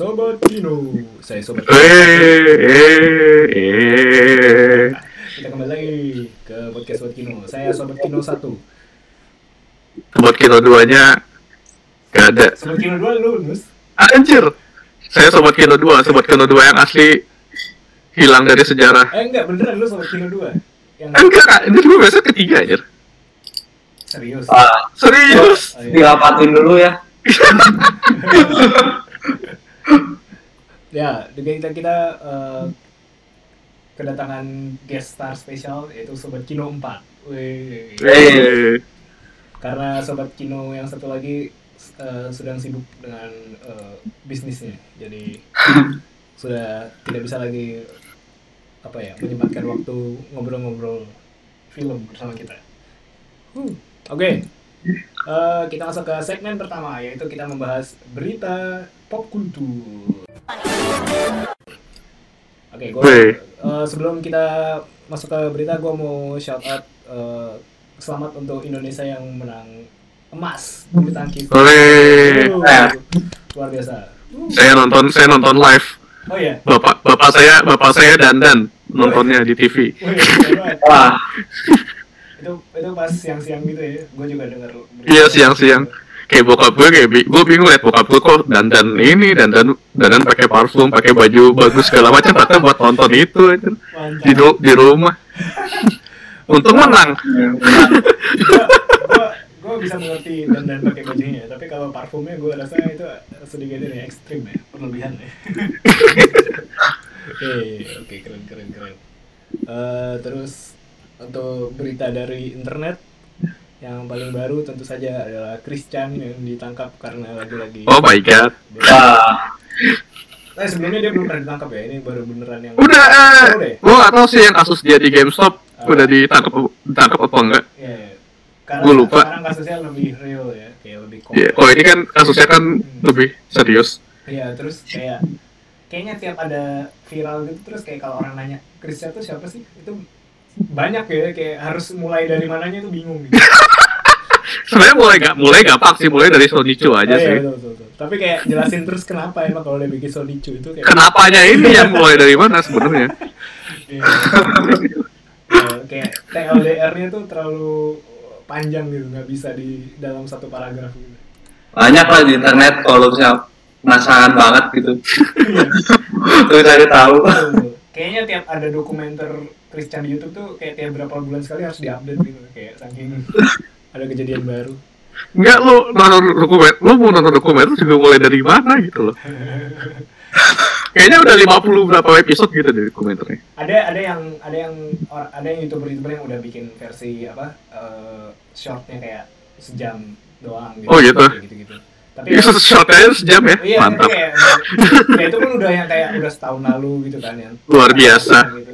Sobat Kino. Saya Sobat Kino. Eh, eh, eh. Kita kembali lagi ke podcast Sobat Kino. Saya Sobat Kino 1. Buat kilo duanya gak ada. Sobat Kino 2 lulus. Anjir. Saya sobat kilo dua, sobat kilo dua yang asli hilang dari sejarah. Eh enggak, beneran lu Sobat Kino 2. Yang Enggak, ini gue biasa ketiga anjir. serius. Ah, Serius. Oh, iya. dilapatin dulu ya. Ya, dengan kita kita eh, kedatangan guest star spesial yaitu Sobat Kino 4. Wih. Eh, Karena Sobat Kino yang satu lagi eh, sedang sibuk dengan eh, bisnisnya. Jadi sudah tidak bisa lagi apa ya menyempatkan waktu ngobrol-ngobrol film bersama kita. Hmm, Oke, Eh, kita masuk ke segmen pertama yaitu kita membahas berita pop kultur. Oke, gua Weh. eh, sebelum kita masuk ke berita, gue mau shout out eh, selamat untuk Indonesia yang menang emas bulu tangkis. Uh, luar biasa. Uh, saya nonton, saya nonton live. Oh iya. Bapak, bapak saya, bapak saya dandan nontonnya di TV. Wih, keren banget. Wah, itu itu pas siang-siang gitu ya. Gue juga dengar. Iya siang-siang. Kayak bokap gue kayak gue bingung liat bokap gue kok dandan ini dandan dandan pakai parfum pakai baju bagus segala macam ternyata buat nonton itu di ru- di rumah. Untung menang. gua, gua bisa mengerti dan dan pakai bajunya tapi kalau parfumnya gue rasa itu sedikit ini ekstrim ya berlebihan ya oke oke keren keren keren Eh, terus untuk berita dari internet yang paling baru tentu saja adalah Christian yang ditangkap karena lagi-lagi Oh my god. Eh, sebelumnya dia belum pernah ditangkap ya ini baru beneran yang Udah. Eh, ya? gue gak tau sih yang kasus dia di GameStop udah ditangkap ditangkap apa enggak. Iya, iya. Karena Gua lupa. sekarang kasusnya lebih real ya kayak lebih Iya. kompleks. Oh ini kan kasusnya kan lebih serius. Iya, terus kayak kayaknya tiap ada viral gitu terus kayak kalau orang nanya Krisya tuh siapa sih? Itu banyak ya kayak harus mulai dari mananya tuh bingung gitu. Sebenarnya mulai gak mulai gampang sih mulai dari Sonichu aja Oh, iya, sih. betul, betul, betul. Tapi kayak jelasin terus kenapa emang kalau dia bikin Sonichu itu kayak Kenapanya ini yang mulai dari mana sebenarnya? Iya. Eh, kayak TLDR-nya tuh terlalu panjang gitu, nggak bisa di dalam satu paragraf gitu. banyak lah di internet kalau misalnya penasaran banget gitu. Terus cari tahu. Betul. Kayaknya tiap ada dokumenter Christian di YouTube tuh kayak tiap berapa bulan sekali harus diupdate gitu, kayak saking ada kejadian baru. Enggak lu nonton dokumen, lu mau nonton dokumenter juga mulai dari mana gitu loh. Kayaknya udah 50 berapa episode gitu dari dokumenternya. ada ada yang ada yang ada yang youtuber youtuber yang udah bikin versi apa eh, shortnya kayak sejam doang gitu Oh, gitu. gitu gitu tapi Ini satu shot aja sejam ya, iya mantap. kayak ya itu kan udah yang kayak udah setahun lalu gitu kan yang Luar biasa. gitu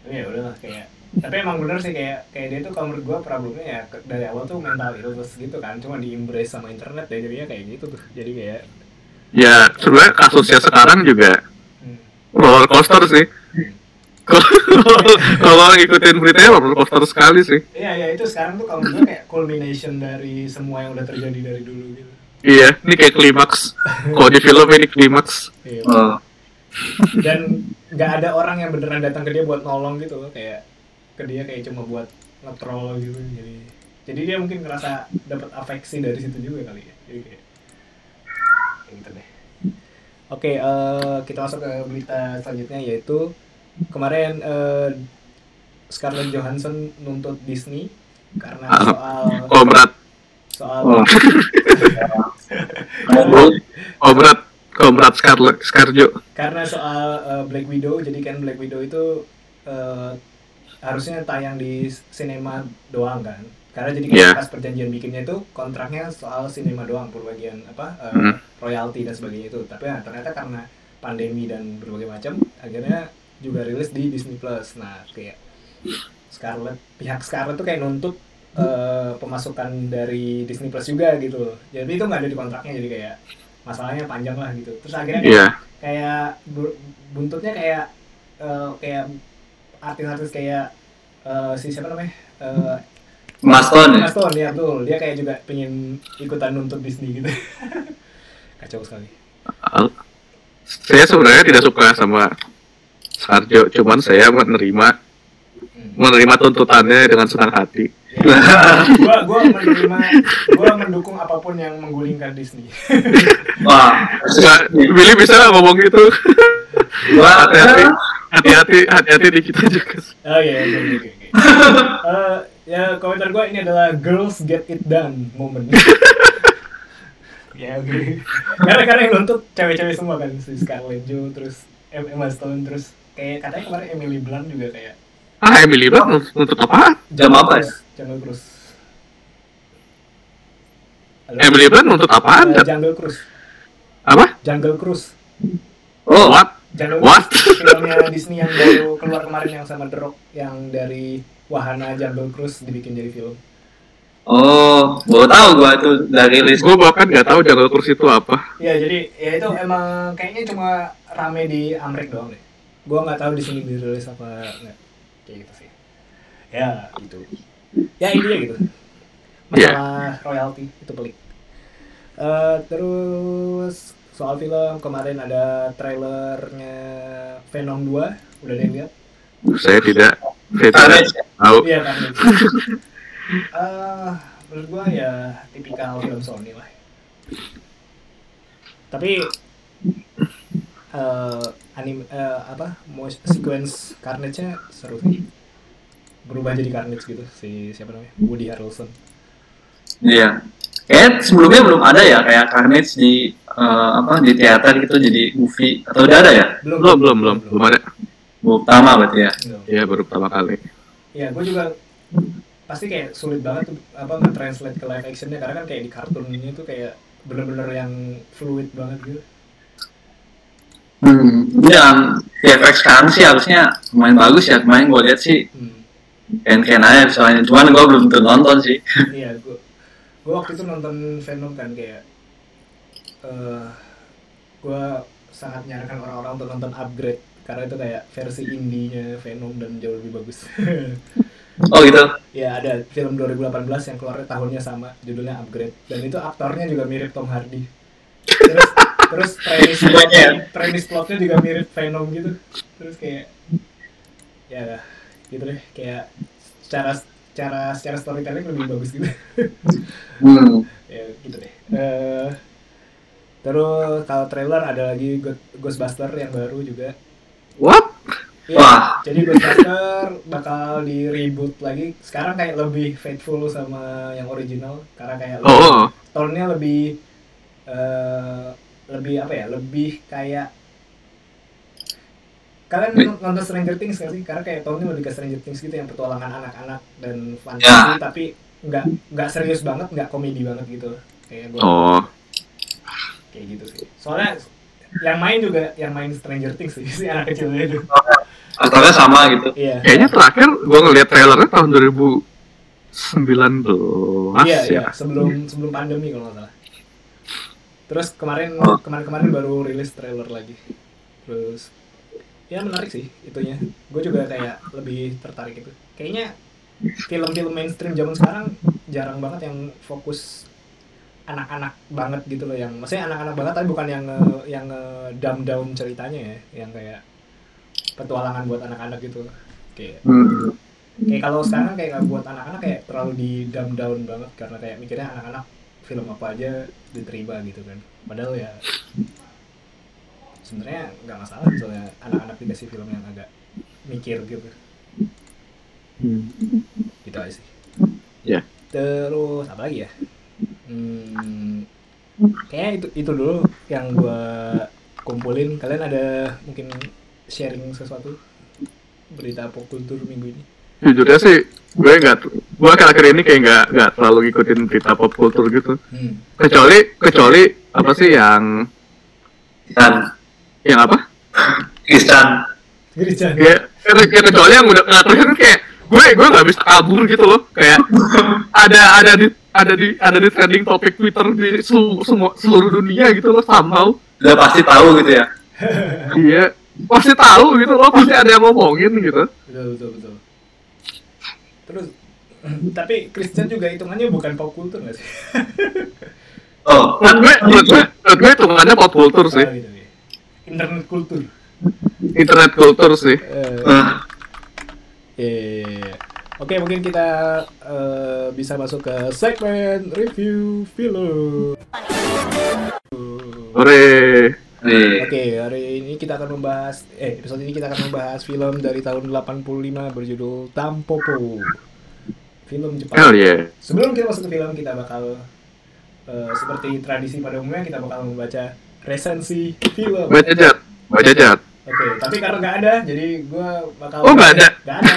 Tapi ya udahlah kayak tapi emang bener sih kayak kayak dia tuh kalau menurut gua problemnya ya dari awal tuh mental illness gitu kan cuma di embrace sama internet ya jadinya kayak gitu tuh jadi kayak Ya sebenarnya kasusnya sekarang juga hmm, roller coaster sih. Kalau- Kalau ngikutin beritanya roller coaster sekali sih. iya ya itu sekarang tuh kalau menurut kayak culmination dari semua yang udah terjadi dari dulu gitu Iya, ini kayak klimaks. Kalau di film ini klimaks. Iya. Oh, dan nggak ada orang yang beneran datang ke dia buat nolong gitu loh kayak ke dia kayak cuma buat ngetrol gitu jadi jadi dia mungkin ngerasa dapat afeksi dari situ juga kali ya jadi kayak kayak gitu deh oke eh, kita masuk ke berita selanjutnya yaitu kemarin eh, Scarlett Johansson nuntut Disney karena Ah. soal Oh berat, soal oh. Oh berat, oh berat Scarlet, Scarjo. karena soal uh, Black Widow jadi kan Black Widow itu uh, harusnya tayang di sinema doang kan karena jadi kan Iya. pas perjanjian bikinnya itu kontraknya soal sinema doang per bagian apa uh, Hmm. royalti dan sebagainya itu tapi nah, ternyata karena pandemi dan berbagai macam akhirnya juga rilis di Disney Plus nah kayak Scarlett pihak Scarlett tuh kayak nuntut uh, pemasukan dari Disney Plus juga gitu. Jadi itu nggak ada di kontraknya jadi kayak masalahnya panjang lah gitu. Terus akhirnya kayak Iya, kayak bu- buntutnya kayak eh, kayak artis-artis kayak eh, si siapa namanya? Eh, Mas Ton ya? Mas Stone ya betul. Dia kayak juga pengen ikutan nuntut Disney gitu. Kacau sekali. Saya sebenarnya tidak suka sama Sarjo, cuman saya menerima menerima tuntutannya dengan senang hati. Gua gua menerima gua mendukung apa pun yang menggulingkan Disney. Wah, Nggak, Billy bisa nggak ngomong gitu. Wah, hati-hati, hati-hati, hati-hati di kita juga. Oh iya, oke oke oke. Eh, ya komentar gua ini adalah girls get it done moment. ya oke. Karena karena yang nonton cewek-cewek semua kan si Scarlett Jo terus Em- Emma Stone terus kayak katanya kemarin Emily Blunt juga kayak Ah, Emily Blunt nuntut apa? Jam apa ya? Jungle Cruise. Halo? Emily Blunt nuntut apaan? Eh, Jungle Cruise. Apa? Jungle Cruise. Oh, What? Jungle What? Cruise filmnya Disney yang baru keluar kemarin yang sama The Rock yang dari wahana Jungle Cruise dibikin jadi film. oh, baru tahu gua itu dari list. Gue bahkan nggak tahu Jungle Cruise itu apa. Ya jadi ya itu emang kayaknya cuma rame di Amerika doang deh. Gua nggak tahu di sini dirilis apa nggak kayak gitu sih. Ya gitu. Ya intinya gitu. Masalah royalty itu pelik. Eh, terus soal film kemarin ada trailernya Venom 2 udah ada yang lihat? Saya tidak, saya tidak tahu. Iya kan. Eh, menurut gua ya tipikal film Sony lah. Tapi eh anim eh, apa mau sequence Carnage-nya seru sih. Berubah jadi Carnage gitu si siapa namanya? Woody Harrelson. Iya. Kayak sebelumnya belum ada ya kayak Carnage di eh, apa di teater gitu jadi movie atau udah ada ya? Belum, belum, belum, belum ada. Baru pertama berarti ya. Belum. Ya baru pertama kali. Ya, gue juga pasti kayak sulit banget tuh apa nge-translate ke live actionnya karena kan kayak di kartun ini tuh kayak bener-bener yang fluid banget gitu. Hmm, yang VFX sekarang sih harusnya lumayan bagus ya. Kemarin gue lihat sih Hmm. keren-keren aja soalnya. Cuman gue belum tentu nonton sih. iya gue gue waktu itu nonton Venom kan kayak eh gue sangat menyarankan orang-orang untuk nonton upgrade karena itu kayak versi indie-nya Venom dan jauh lebih bagus Oh gitu. ya ada film 2018 yang keluarnya tahunnya sama judulnya upgrade dan itu aktornya juga mirip Tom Hardy terus terus premis Semuanya ya? premis plotnya juga mirip Venom gitu terus kayak ya gitu deh kayak secara secara secara storytelling lebih bagus gitu Hmm. ya gitu deh Eh, terus kalau trailer ada lagi Ghostbuster yang baru juga What? Iya, Wah. jadi Ghostbuster bakal di reboot lagi sekarang kayak lebih faithful sama yang original karena kayak Oh, oh. tone-nya lebih eh lebih apa ya? Lebih kayak kalian nonton Stranger Things gak sih? Karena kayak tone-nya lebih ke Stranger Things gitu yang petualangan anak-anak dan Ya. fantasi tapi nggak nggak serius banget nggak komedi banget gitu. Kayak gua oh. kayak gitu sih. Soalnya yang main juga yang main Stranger Things sih si anak kecilnya itu. Aktornya sama gitu. iya. Kayaknya terakhir gue ngeliat trailernya tahun 2019 iya ya. iya sebelum sebelum pandemi kalau nggak salah terus kemarin kemarin-kemarin baru rilis trailer lagi. Terus ya menarik sih itunya. Gue juga kayak lebih tertarik itu. Kayaknya film-film mainstream zaman sekarang jarang banget yang fokus anak-anak banget gitu loh yang maksudnya anak-anak banget tapi bukan yang yang dumb down ceritanya ya. Yang kayak petualangan buat anak-anak gitu. Kayak Hmm. kayak kalau sekarang kayak buat anak-anak kayak terlalu di dumb down banget. Karena kayak mikirnya anak-anak film apa aja diterima gitu kan. Padahal ya sebenarnya nggak masalah misalnya anak-anak dikasih film yang agak mikir gitu. Hmm. gitu aja sih. Ya. terus apa lagi ya? Hmm, kayaknya itu itu dulu yang gua kumpulin. Kalian ada mungkin sharing sesuatu? Berita pop kultur minggu ini Jujurnya sih, gue nggak, gue akhir-akhir ini kayak nggak nggak terlalu ngikutin berita pop kultur gitu. hmm. Kecuali, kecuali apa sih yang Dan yang apa? Christian. Gereja Kayak, kayak kecuali yang udah terakhir kan kayak gue gue nggak bisa kabur gitu loh kayak ada ada di ada di ada di trending topik Twitter di selu- semua seluruh dunia gitu loh somehow Udah pasti tahu gitu ya. iya pasti tahu gitu loh pasti ada yang ngomongin gitu betul betul betul terus tapi Christian juga hitungannya bukan pop kultur nggak sih Oh, menurut gue menurut gue menurut gue hitungannya pop culture sih. Ah, gitu, ya. internet kultur Internet culture sih. Eh, Ah, eh, Oke, mungkin kita eh, bisa masuk ke segmen review film. Ore. Oke, hari ini kita akan membahas eh episode ini kita akan membahas film dari tahun 85 berjudul Tampopo. Film Jepang. Hell yeah. Sebelum kita masuk ke film, kita bakal eh, seperti tradisi pada umumnya kita bakal membaca resensi film. Baca jat. Baca jat. Oke, tapi karena nggak ada, jadi gue bakal Oh, nggak ada? Nggak ada.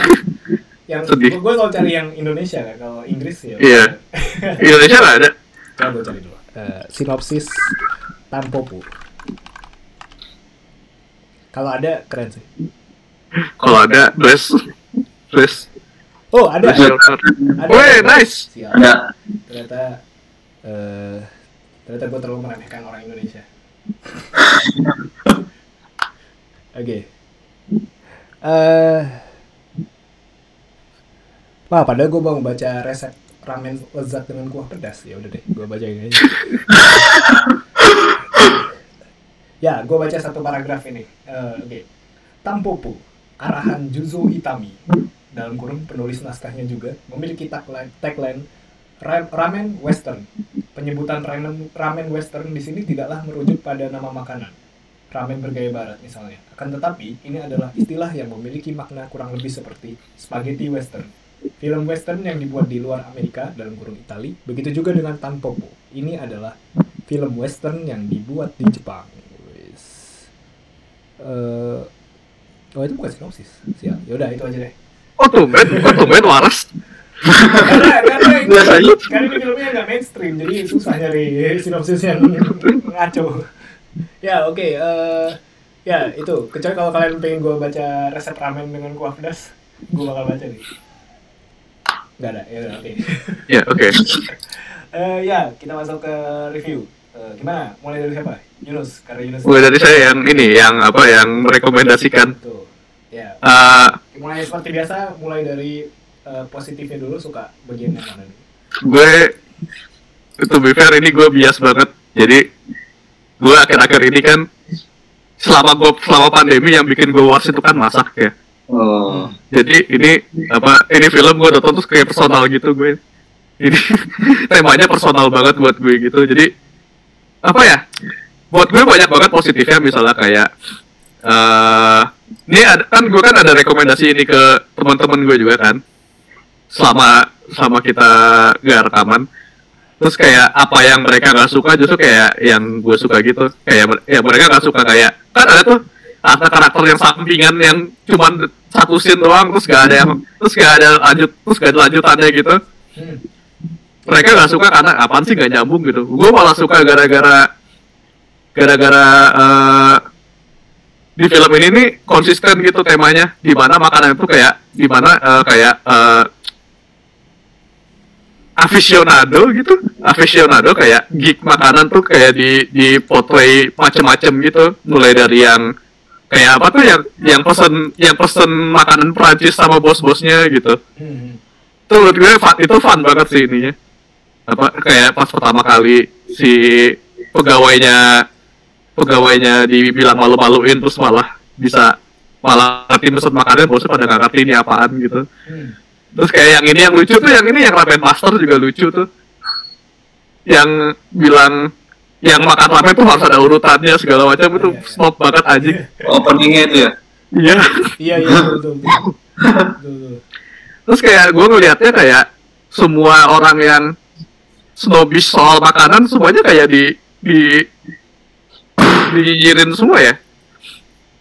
Yang Sedih. gue selalu cari yang Indonesia kan, kalau Inggris ya. Iya. Indonesia nggak ada. Coba gue cari dulu. Eh, sinopsis Tampopo. Kalau ada keren sih. Kalau ada dress dress Oh ada. dress shelter. Ada. Weh, nice. Siap. Ada. Ternyata eh ternyata gue terlalu meremehkan orang Indonesia. Oke. Eh Wah, padahal gue mau baca resep ramen lezat dengan kuah pedas. Ya udah deh, gue baca ini aja. ya, gue baca satu paragraf ini. Eh, Oke. Tampopo, arahan Juzo Itami, dalam kurung penulis naskahnya juga, memiliki tagline, tagline "Ra- ramen western. Penyebutan ramen, ramen western di sini tidaklah merujuk pada nama makanan. Ramen bergaya barat misalnya. Akan tetapi, ini adalah istilah yang memiliki makna kurang lebih seperti spaghetti western. Film western yang dibuat di luar Amerika dalam kurung Itali, begitu juga dengan Tampopo. Ini adalah film western yang dibuat di Jepang. Eh, oh itu bukan sinopsis. Siap. Yaudah itu aja deh. Oh tumben, oh tumben waras. karena karena ini, Biasanya. karena ini filmnya nggak mainstream jadi susah nyari sinopsis yang ngaco ya oke eh, ya itu kecuali kalau kalian pengen gue baca resep ramen dengan kuah pedas gue bakal baca nih nggak ada ya udah, oke Ya, oke. Eh, ya kita masuk ke review Eh, gimana mulai dari siapa Yunus karena Yunus dari saya yang ini, yang apa, yang merekomendasikan. tuh ya Eh, mulai seperti biasa mulai dari eh, positifnya dulu suka bagian yang mana nih? Gue to be fair ini gue bias banget. Jadi gue akhir-akhir ini kan selama gue selama pandemi yang bikin gue was itu kan masak ya. Oh. jadi ini apa ini film gue nonton terus kayak personal gitu gue. Ini temanya personal banget buat gue gitu. Jadi apa ya buat gue banyak banget positifnya misalnya kayak eh ini ada, kan gue kan ada rekomendasi ini ke teman-teman gue juga kan selama sama kita gak rekaman. Terus kayak apa yang mereka nggak suka justru kayak yang gue suka gitu. Kayak ya mereka nggak suka kayak kan ada tuh ada karakter yang sampingan yang cuman satu scene doang terus gak ada yang terus gak ada lanjut terus gak ada lanjutannya gitu. Hmm. mereka nggak suka karena apaan sih nggak nyambung gitu. Gue malah suka gara-gara gara-gara eh, di film ini nih konsisten gitu temanya. Di mana makanan itu kayak di mana eh, kayak eh, aficionado gitu. Aficionado kayak geek makanan tuh kayak di di portray macem-macem gitu. Mulai dari yang kayak apa tuh yang yang pesen yang pesen makanan Prancis sama bos-bosnya gitu. Itu menurut gue itu fun banget sih ininya. Apa kayak pas pertama kali si pegawainya pegawainya dibilang malu-maluin terus malah bisa malah ngerti pesen makanan bosnya pada nggak ngerti ini apaan gitu Hmm. terus kayak yang ini yang lucu tuh yang ini yang ramen master juga lucu tuh yang bilang yang makan ramen tuh harus ada urutannya segala macam itu Iya, iya. snob banget aja Openingnya itu ya. iya Iya iya. Terus kayak gue ngelihatnya kayak semua orang yang snobis soal makanan semuanya kayak di di dinyinyirin semua ya.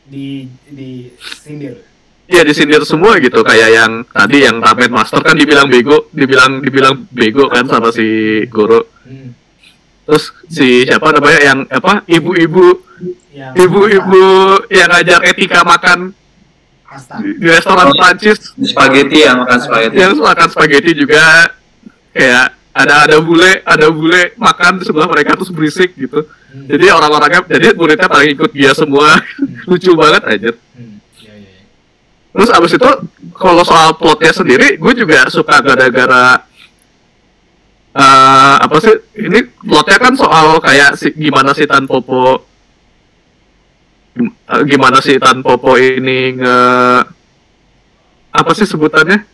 Di di sindir. Iya disindir semua gitu kayak yang tadi yang ramen master kan dibilang bego, dibilang dibilang bego kan sama si guru. Hmm. Terus si siapa namanya yang apa ibu-ibu Yang ibu-ibu yang ngajar etika makan di, di restoran Prancis Spaghetti ya makan spaghetti. yang makan spaghetti juga kayak ada ada bule ada bule makan di sebelah mereka terus berisik gitu Hmm. jadi orang-orangnya jadi muridnya paling ikut dia semua lucu banget aja Hmm. Iya iya. iya. terus abis itu kalau soal plotnya sendiri gue juga suka gara-gara eh, apa sih ini plotnya kan soal kayak si, gimana si Tan Popo eh, gimana si Tan Popo ini nge apa sih sebutannya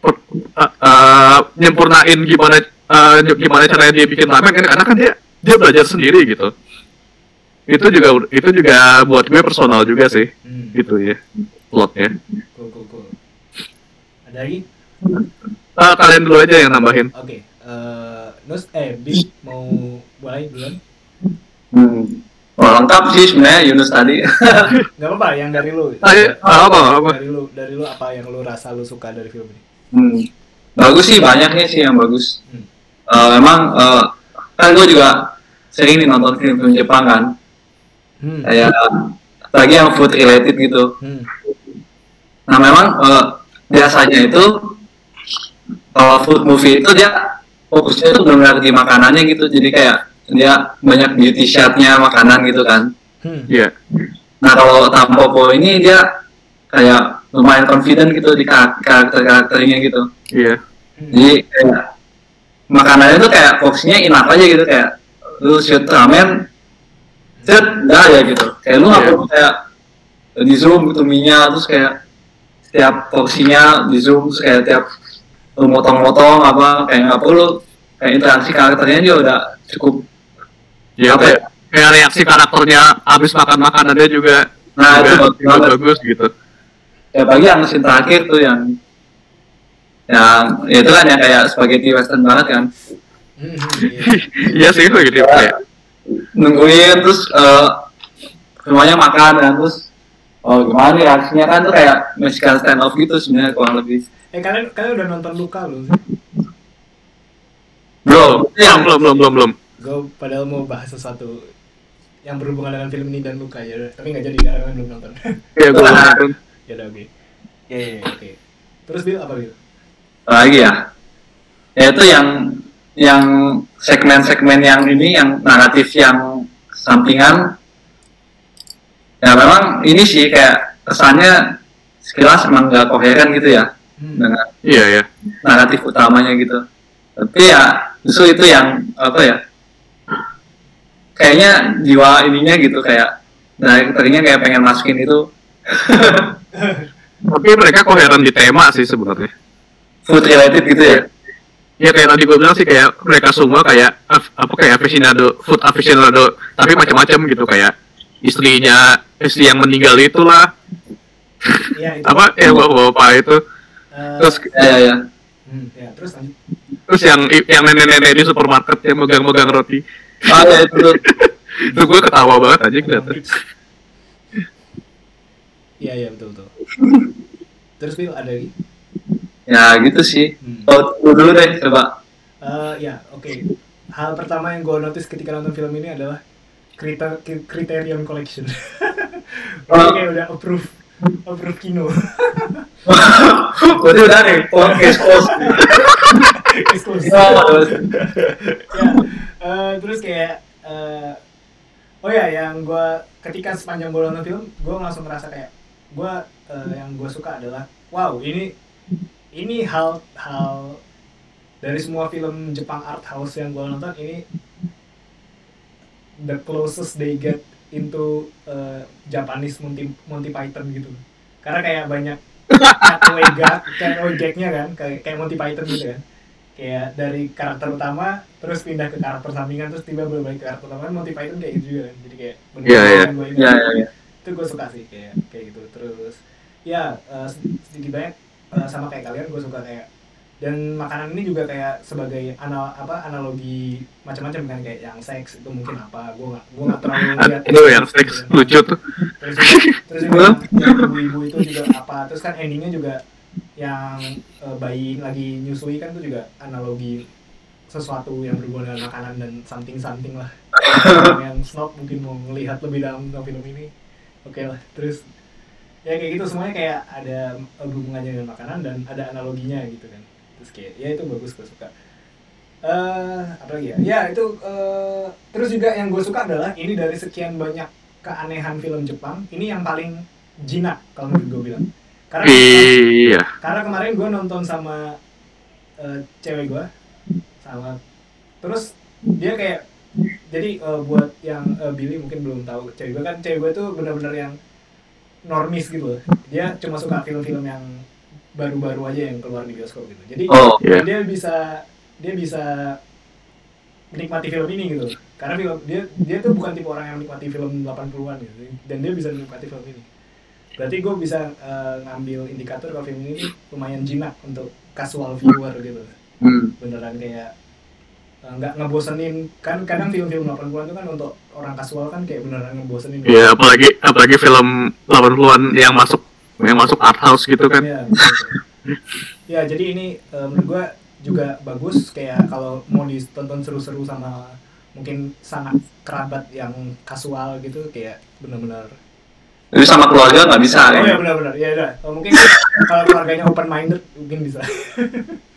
Per- eh, eh, nyempurnain gimana ny- gimana caranya dia bikin ramen kan karena kan dia dia belajar sendiri gitu itu juga itu juga buat gue personal juga sih Hmm. gitu ya plotnya Cool, cool, cool. Ada lagi? Eh, kalian dulu aja yang nambahin Oke. eh Nus, eh, Bi, mau mulai duluan? Hmm. Oh, lengkap sih sebenarnya Yunus tadi. Gak apa-apa, yang dari lu. Ah, iya. Ah, apa, apa. Dari lu, dari lu apa yang lu rasa lu suka dari film ini? Hmm. Bagus sih, banyaknya sih yang bagus. Hmm. Eh, memang eh, kan gue juga sering nih nonton film-film Jepang kan, Hmm. kayak lagi yang food related gitu. Hmm. Nah memang eh, biasanya itu kalau food movie itu dia fokusnya tuh benar-benar di makanannya gitu, jadi kayak dia banyak beauty shotnya makanan gitu kan. Hmm. Iya. Nah kalau Tampopo ini dia kayak lumayan confident gitu di kar- karakter-karakternya gitu. Iya. Hmm. Jadi kayak makanannya tuh kayak fokusnya enough aja gitu kayak lu shoot ramen, set udah ya gitu. Kayak lu nggak Iya. perlu kayak di zoom gitu minyak terus kayak setiap porsinya di zoom terus kayak tiap lu motong-motong apa kayak nggak perlu kayak interaksi karakternya dia udah cukup Iya, Apa kayak, kayak reaksi karakternya abis makan makanannya juga nah itu juga, bagus juga banget. bagus gitu. Ya bagi yang scene terakhir tuh yang yang ya itu kan yang kayak spaghetti western banget kan Hmm, iya. Iya sih gitu kayak. nungguin terus eh, semuanya makan kan terus oh gimana nih reaksinya kan tuh kayak Mexican stand off gitu sebenarnya kurang lebih Eh kalian kalian udah nonton Luka belum? bro yang Belum belum belum belum. Gue padahal mau bahas sesuatu yang berhubungan dengan film ini dan Luka ya, tapi nggak jadi karena belum nonton. Iya gue belum nonton. Ya udah oke. Ya ya oke. Terus Bill apa Bill? lagi ya ya itu yang yang segmen-segmen yang ini yang naratif yang sampingan ya memang ini sih kayak kesannya sekilas emang nggak koheren gitu ya Hmm. dengan Iya ya. naratif utamanya gitu tapi ya justru itu yang apa ya kayaknya jiwa ininya gitu kayak direkturnya kayak pengen masukin itu Tapi mereka koheren di tema sih sebenarnya. food related gitu ya? Ya kayak tadi gue bilang sih kayak mereka semua kayak apa kayak aficionado, food aficionado, tapi macam-macam gitu kayak istrinya istri yang meninggal itulah. Iya itu. apa? Ya bapak-bapak itu. Eh, terus ya ya ya hmm, ya terus lanjut. terus yang yang nenek-nenek di supermarket yang megang-megang roti. Ah ya itu. Itu gue ketawa banget aja kelihatan Iya iya betul betul. Terus Bill ada lagi? ya gitu sih Hmm. oh lu dulu deh coba Eh, ya oke. Hal pertama yang gue notice ketika nonton film ini adalah kriter criterion collection. Oh. Ini kayak udah approve approve kino. berarti udah nih podcast post Eksklusif. Oh, ya, eh, terus kayak eh, oh ya yang gue ketika sepanjang gue nonton film gue langsung merasa kayak gue yang gue suka adalah wow ini ini hal hal dari semua film Jepang art house yang gue nonton ini the closest they get into eh, Japanese Monty, Monty Python gitu karena kayak banyak gag cutaway gagnya kan kayak kayak Monty Python gitu kan kayak dari karakter utama terus pindah ke karakter sampingan terus tiba balik ke karakter utama kan Monty Python kayak gitu juga kan jadi kayak iya. yang gua ingat. ya ya ya itu gue suka sih kayak kayak gitu. Terus ya eh, sedikit banyak eh, sama kayak kalian gue suka kayak dan makanan ini juga kayak sebagai anal apa analogi macam-macam kan kayak yang seks itu mungkin apa gue nggak gue nggak terlalu lihat itu yang seks lucu tuh. terus juga, terus juga yang, ibu-ibu itu juga apa. Terus kan endingnya juga yang eh, bayi lagi nyusui kan itu juga analogi sesuatu yang berhubungan dengan makanan dan something something lah yang snob mungkin mau melihat lebih dalam tentang film ini oke lah terus ya kayak gitu semuanya kayak ada hubungannya dengan makanan dan ada analoginya gitu kan. Terus kayak ya itu bagus gue suka. Eh apa lagi ya? Ya itu eh, terus juga yang gue suka adalah ini dari sekian banyak keanehan film Jepang ini yang paling jinak kalau menurut gue bilang. Karena iya. karena kemarin gue nonton sama eh, cewek gue sama terus dia kayak jadi eh, buat yang eh, Billy mungkin belum tahu cewek gue kan cewek gue tuh bener-bener yang normis gitu loh. Dia cuma suka film-film yang baru-baru aja yang keluar di bioskop gitu. Jadi Oh, Iya. dia bisa dia bisa menikmati film ini gitu. Karena film dia dia tuh bukan tipe orang yang menikmati film 80-an gitu. Dan dia bisa menikmati film ini. Berarti gue bisa eh, ngambil indikator kalau film ini lumayan jinak untuk casual viewer gitu. Hmm. beneran kayak nggak ngebosenin kan kadang film-film 80-an itu kan untuk orang kasual kan kayak beneran ngebosenin Iya, apalagi apalagi film 80-an yang masuk yang masuk art house gitu kan. Iya, betul. ya jadi ini eh, menurut gua juga bagus kayak kalau mau ditonton seru-seru sama mungkin sangat kerabat yang kasual gitu kayak bener-bener Jadi sama keluarga nggak bisa oh ya? benar-benar ya udah Oh, mungkin kalau keluarganya open minded mungkin bisa.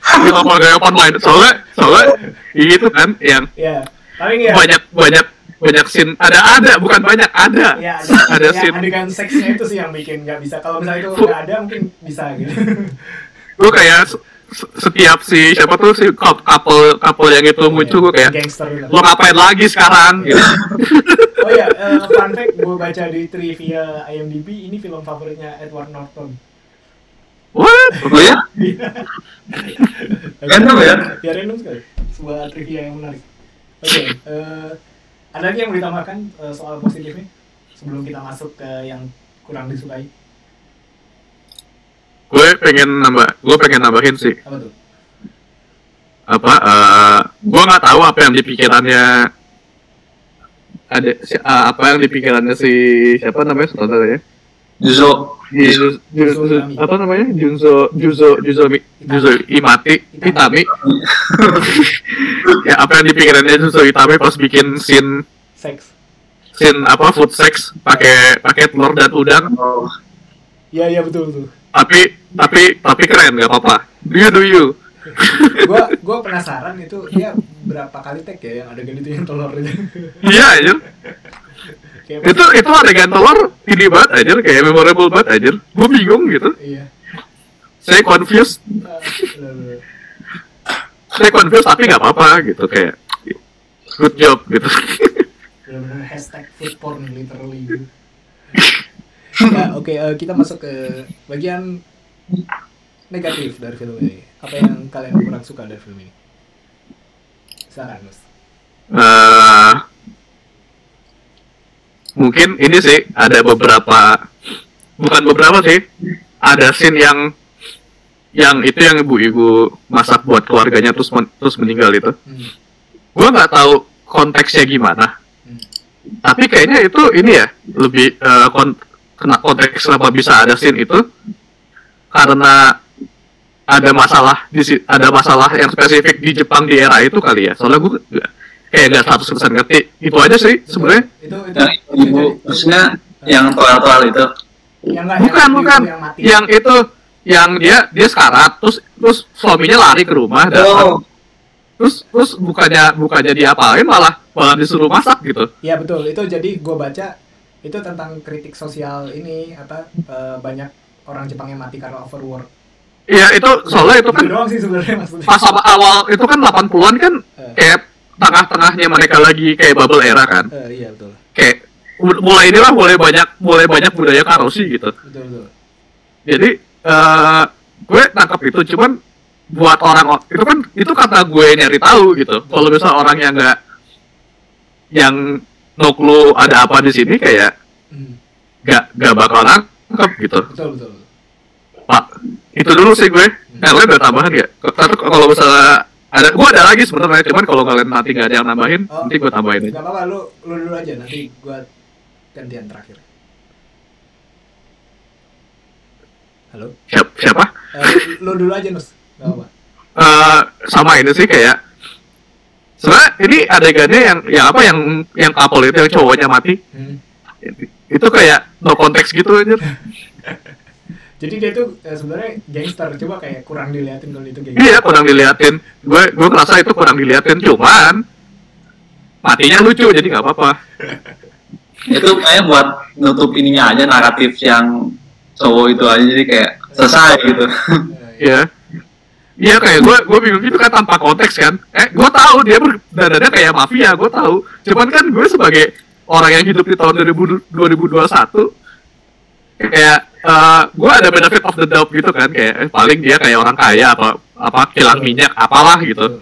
Kita pakai open mind. Soalnya soalnya itu kan yang ya tapi ya? Banyak banyak banyak scene. Ada ada bukan banyak ada. Ya ada, ada ya, scene. adegan seksnya itu sih yang bikin nggak bisa. Kalau misalnya itu nggak ada mungkin bisa gitu. Gue kayak setiap si siapa tuh si cou- couple couple yang itu muncul gue kayak gitu. lo ngapain lagi sekarang gitu. Oh ya, eh, fun fact gue baca di trivia IMDb ini film favoritnya Edward Norton. what Oh ya? Random ya? Ya random sekali. Sebuah trivia yang menarik. Oke, eh, ada lagi yang mau ditambahkan eh, soal positifnya sebelum kita masuk ke yang kurang disukai? Gue pengen nambah gue pengen nambahin sih Apa tuh? apa eh gue nggak tahu apa yang di pikirannya ada si, eh, apa yang di pikirannya si siapa namanya saudaranya Juzo. Juzo, Juzo, Juzo apa namanya Junzo Juzo Juzo Mi- Juzo Imati Itami ya apa yang di pikirannya Juzo Itami pas bikin scene Seks. scene apa food sex pakai pakai telur dan udang Oh. Ya ya betul betul. Tapi tapi tapi keren nggak apa-apa. Do you do you. Gua gua penasaran itu dia berapa kali tag ya yang adegan itu yang telur iya aja itu itu adegan telur ini banget aja kayak memorable banget aja gue bingung gitu. Iya. saya confused. Saya confused tapi nggak apa-apa gitu kayak good job gitu. Benar-benar hashtag food porn literally. gitu. ya oke eh, kita masuk ke bagian negatif dari film ini. Apa yang kalian kurang suka dari film ini? Silakan mas. Eh, mungkin ini sih ada beberapa bukan beberapa sih ada scene yang yang itu yang ibu-ibu masak buat keluarganya terus men- terus meninggal itu. Hmm. gua nggak tahu konteksnya gimana. Hmm. tapi kayaknya itu ini ya lebih eh, kon- kena konteks kenapa bisa ada scene itu karena ada masalah di ada masalah yang spesifik di Jepang di era itu kali ya. Soalnya gue kayak nggak 100% ngerti. Itu aja sih sebenarnya. Itu itu Yang ibu, maksudnya yang toal-toal itu. yang enggak bukan yang, bukan. yang mati. Yang itu yang dia dia sekarat terus terus suaminya lari ke rumah dan Oh, terus terus bukannya bukannya diapain malah malah disuruh masak gitu. Ya betul. Itu jadi gue baca itu tentang kritik sosial ini apa eh, banyak orang Jepang yang mati karena overwork Iya itu soalnya itu kan itu doang sih sebenarnya maksudnya pas awal, itu kan 80-an kan Eh. kayak tengah-tengahnya mereka lagi kayak bubble era kan. Eh, iya betul Kayak mulai inilah mulai banyak mulai banyak budaya karosi gitu. betul betul Jadi gue tangkap itu cuman buat orang itu kan itu kata gue nyari tahu gitu. Kalau misal orang yang nggak yang no clue ada apa di sini kayak Hmm, nggak nggak bakal nangkep gitu. betul betul, betul. Pak, itu dulu sih gue. Yang lain ada tambahan ya? Tapi kalau misalnya ada, gue ada lagi sebenarnya. Cuman kalau kalian nanti nggak ada yang nambahin, Oh. nanti gue tambahin. Gak apa-apa, lu, lu dulu aja, nanti gua gantian terakhir. Halo? Siapa? siapa? Eh, lu, lu dulu aja, Nus. Gak apa-apa. Eh, sama ini sih kayak sebenarnya ini adegannya yang yang apa yang yang kapal itu yang cowoknya mati Hmm. itu kayak no konteks gitu aja Jadi dia tuh eh, sebenarnya gangster, coba kayak kurang diliatin kalau itu gangster. iya kurang diliatin gue gue ngerasa itu kurang diliatin cuman matinya lucu jadi nggak apa-apa itu kayak buat nutup ininya aja naratif yang cowok itu aja jadi kayak selesai gitu. Ya Iya kayak gue gue bingung gitu kan tanpa konteks kan. Eh gue tahu dia berdananya kayak mafia, gue tahu. Cuman kan gue sebagai orang yang hidup di tahun 2000, 2021 kayak uh, gue ada benefit of the doubt gitu kan kayak eh, paling dia kayak orang kaya apa apa kilang minyak apalah gitu.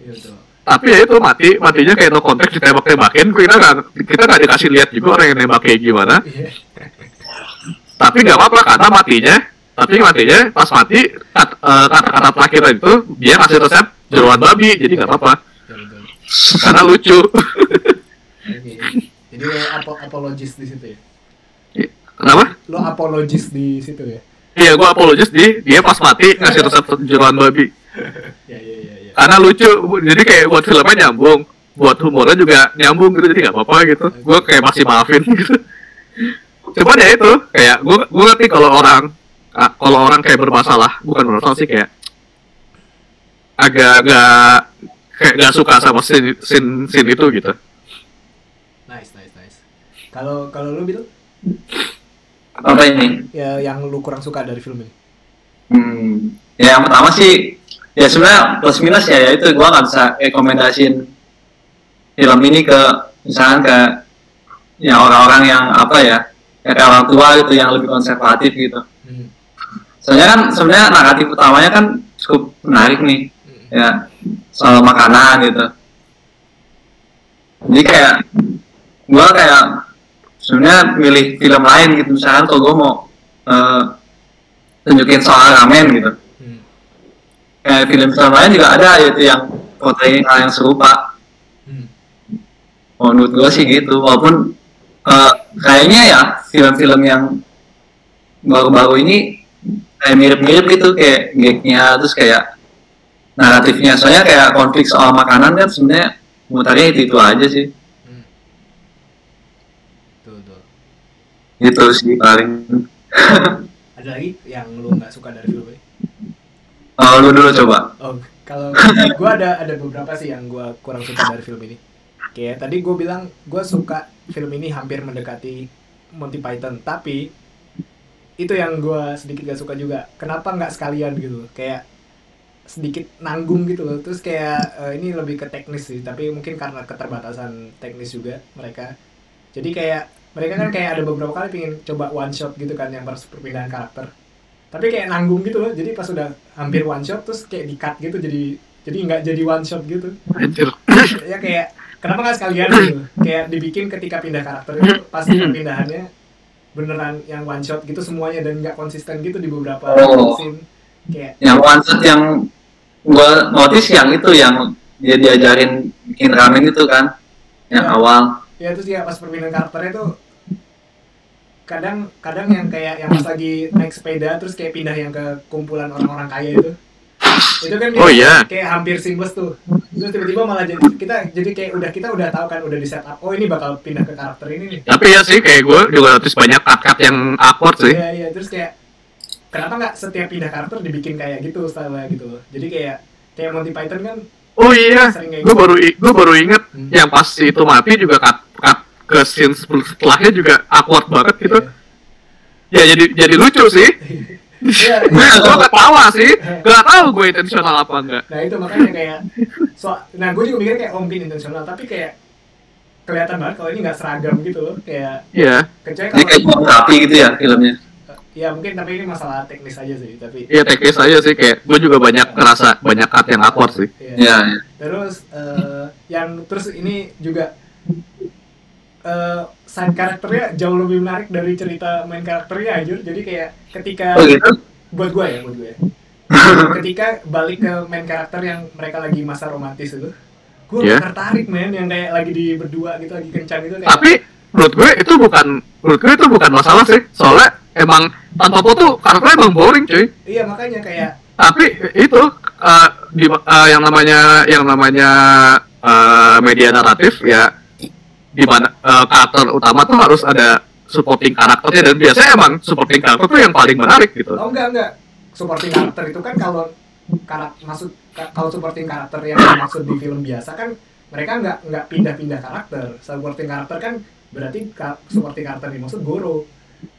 Iya betul. Tapi ya itu mati matinya kayak no konteks ditembak-tembakin. Kita nggak kita nggak dikasih lihat juga orang yang nembak kayak gimana. Iya. Tapi nggak apa-apa karena matinya tapi matinya pas mati kat- eh, kata-kata terakhir itu dia kasih resep jeruan babi jadi nggak apa-apa karena lucu. Jadi lo apo apologis di situ ya. kenapa Lo apologis di situ ya. iya gua apologis di dia pas mati ngasih resep jeruan babi Ya ya ya ya. karena lucu jadi kayak buat filmnya nyambung buat humornya juga nyambung gitu jadi nggak apa-apa gitu gua kayak masih maafin gitu cuman ya itu kayak gua gua ngerti kalau orang ah, kalau orang kayak bermasalah bukan bermasalah sih kayak agak gak kayak gak suka sama scene, scene, scene itu gitu Nice nice nice. Kalau kalau lo gitu apa ini ya yang lu kurang suka dari film ini. Hmm, ya yang pertama sih ya sebenarnya plus minus ya, ya itu gua nggak bisa rekomendasiin film ini ke misalkan ke ya orang-orang yang apa ya kayak orang tua gitu yang lebih konservatif gitu. Hmm. Soalnya kan sebenarnya naratif utamanya kan cukup menarik nih Hmm. ya soal makanan gitu. Jadi kayak gua kayak sebenarnya milih film lain gitu misalkan kalau gua mau eh, tunjukin soal ramen gitu Hmm. kayak film-film lain juga ada yaitu yang potret hal yang serupa Hmm. oh, menurut gue sih gitu walaupun eh, kayaknya ya film-film yang baru-baru ini kayak mirip-mirip gitu kayak gagnya terus kayak naratifnya soalnya kayak konflik soal makanan kan sebenarnya mutarnya itu itu aja sih Hmm. Tuh tuh. gitu sih paling Ada lagi yang lu nggak suka dari film ini? oh, lu dulu coba Oh, kalau gue ada ada beberapa sih yang gue kurang suka dari film ini. Kayak tadi gue bilang gue suka film ini hampir mendekati Monty Python, tapi itu yang gue sedikit gak suka juga. Kenapa nggak sekalian gitu? Kayak sedikit nanggung gitu loh. Terus kayak eh, ini lebih ke teknis sih, tapi mungkin karena keterbatasan teknis juga mereka. Jadi kayak mereka kan kayak ada beberapa kali pengen coba one shot gitu kan yang harus perpindahan karakter tapi kayak nanggung gitu loh jadi pas udah hampir one shot terus kayak di cut gitu jadi jadi nggak jadi one shot gitu ya kayak kenapa nggak sekalian gitu kayak dibikin ketika pindah karakter itu pasti perpindahannya beneran yang one shot gitu semuanya dan nggak konsisten gitu di beberapa Oh. scene kayak yang one shot yang gue notice yang itu yang dia diajarin bikin ramen itu kan yang Ya. awal ya terus ya pas perpindahan karakternya tuh kadang kadang yang kayak yang pas lagi naik sepeda terus kayak pindah yang ke kumpulan orang-orang kaya itu itu kan Oh, iya. kayak hampir seamless tuh. Terus tiba-tiba malah jadi kita jadi kayak udah kita udah tahu kan udah di setup oh ini bakal pindah ke karakter ini nih. Tapi ya sih kayak gue juga notice banyak cut-cut yang awkward sih. Iya iya terus kayak kenapa nggak setiap pindah karakter dibikin kayak gitu style gitu jadi kayak kayak Monty Python kan oh iya. gue gitu. baru gue baru inget Hmm. yang pas itu mati juga cut, cut ke scene setelahnya juga awkward banget gitu. Ya jadi jadi lucu sih Iya. gue ketawa sih gak tahu gue intensional apa enggak Nah itu makanya kayak so, nah gue juga mikir kayak oh mungkin intensional tapi kayak kelihatan banget kalau ini nggak seragam gitu loh kayak iya kecuali Jadi kayak kalau cuma rapi gitu ya filmnya. ya mungkin tapi ini masalah teknis aja sih tapi iya teknis aja sih kayak gue juga banyak ngerasa banyak cut yang awkward sih Iya. Iya. iya. terus eh, yang terus ini juga eh side karakternya jauh lebih menarik dari cerita main karakternya anjir jadi kayak ketika Oh gitu. buat gue ya buat gue ya. ketika balik ke main karakter yang mereka lagi masa romantis itu gue Iya. tertarik men yang kayak lagi di berdua gitu lagi kencan gitu kayak tapi menurut gue itu bukan menurut gue itu bukan masalah sih soalnya emang Tantopo tuh karakternya emang boring cuy iya makanya kayak tapi itu eh, di eh, yang namanya yang namanya eh, media naratif ya di mana eh, karakter utama tuh harus ada supporting karakternya dan biasanya emang supporting karakter tuh yang paling menarik gitu. Oh enggak enggak. Supporting karakter itu kan kalau karakter maksud ka- kalau supporting karakter yang dimaksud di film biasa kan mereka nggak nggak pindah-pindah karakter. Supporting karakter kan berarti ka- supporting karakter dimaksud Goro.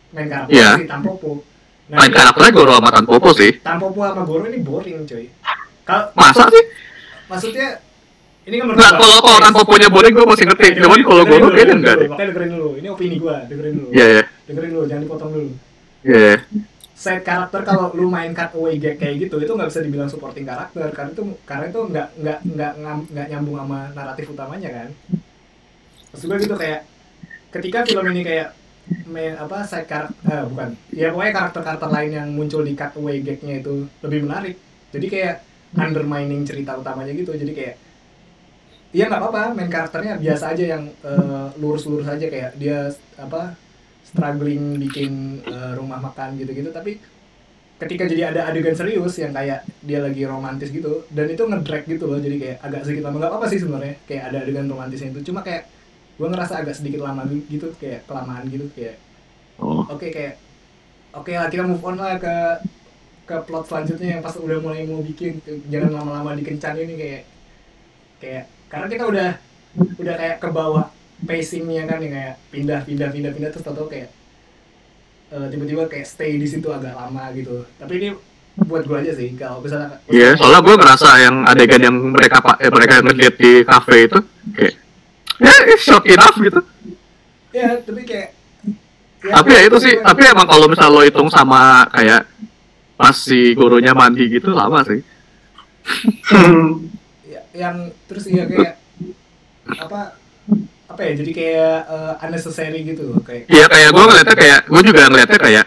Main karakter Iya. si Tampopo. Nah, main karakternya Goro sama Tanpopo sih. Tampopo sama Goro ini boring coy. Kalau masa sih? maksudnya ini kan gua. kalau kalau Tanpoponya boring gue masih ngerti cuman kalau Goro dulu, kayaknya enggak deh Makanya dengerin dulu. Ini opini gua, dengerin dulu. iya iya Dengerin dulu, jangan dipotong dulu. iya iya. Side karakter kalau lu main cutaway gag kayak gitu itu nggak bisa dibilang supporting karakter karena itu karena itu nggak nggak nggak nggak nyambung sama naratif utamanya kan. Gue gitu kayak ketika film ini kayak main apa side karakter eh, bukan ya pokoknya karakter-karakter lain yang muncul di cutaway gagnya itu lebih menarik. Jadi kayak undermining cerita utamanya gitu. Jadi kayak Iya nggak apa-apa, main karakternya biasa aja yang eh, lurus-lurus aja kayak dia apa struggling bikin eh, rumah makan gitu-gitu. Tapi ketika jadi ada adegan serius yang kayak dia lagi romantis gitu dan itu ngedrag gitu loh jadi kayak agak sedikit lama. Nggak apa-apa sih sebenarnya kayak ada adegan romantisnya itu. Cuma kayak gue ngerasa agak sedikit lama gitu kayak kelamaan gitu kayak oh. oke kayak oke lah kita move on lah ke ke plot selanjutnya yang pas udah mulai mau bikin. Jangan lama-lama dikencang ini kayak kayak karena kita udah udah kayak ke bawah pacingnya kan yang kayak pindah pindah pindah pindah terus tau kayak eh, tiba-tiba kayak stay di situ agak lama gitu. Tapi ini buat gue aja sih kalau misalnya iya soalnya gue ngerasa yang adegan yang mereka pak eh, mereka ngeliat di kafe itu kayak ya it's short enough gitu. Ya tapi kayak tapi ya itu sih tapi emang kalau misal lo hitung sama kayak pas si gurunya mandi gitu lama sih. ya, yang terus ya kayak apa apa ya jadi kayak eh, unnecessary gitu kayak. Iya kayak gue ngeliatnya kayak gue juga ngeliatnya kayak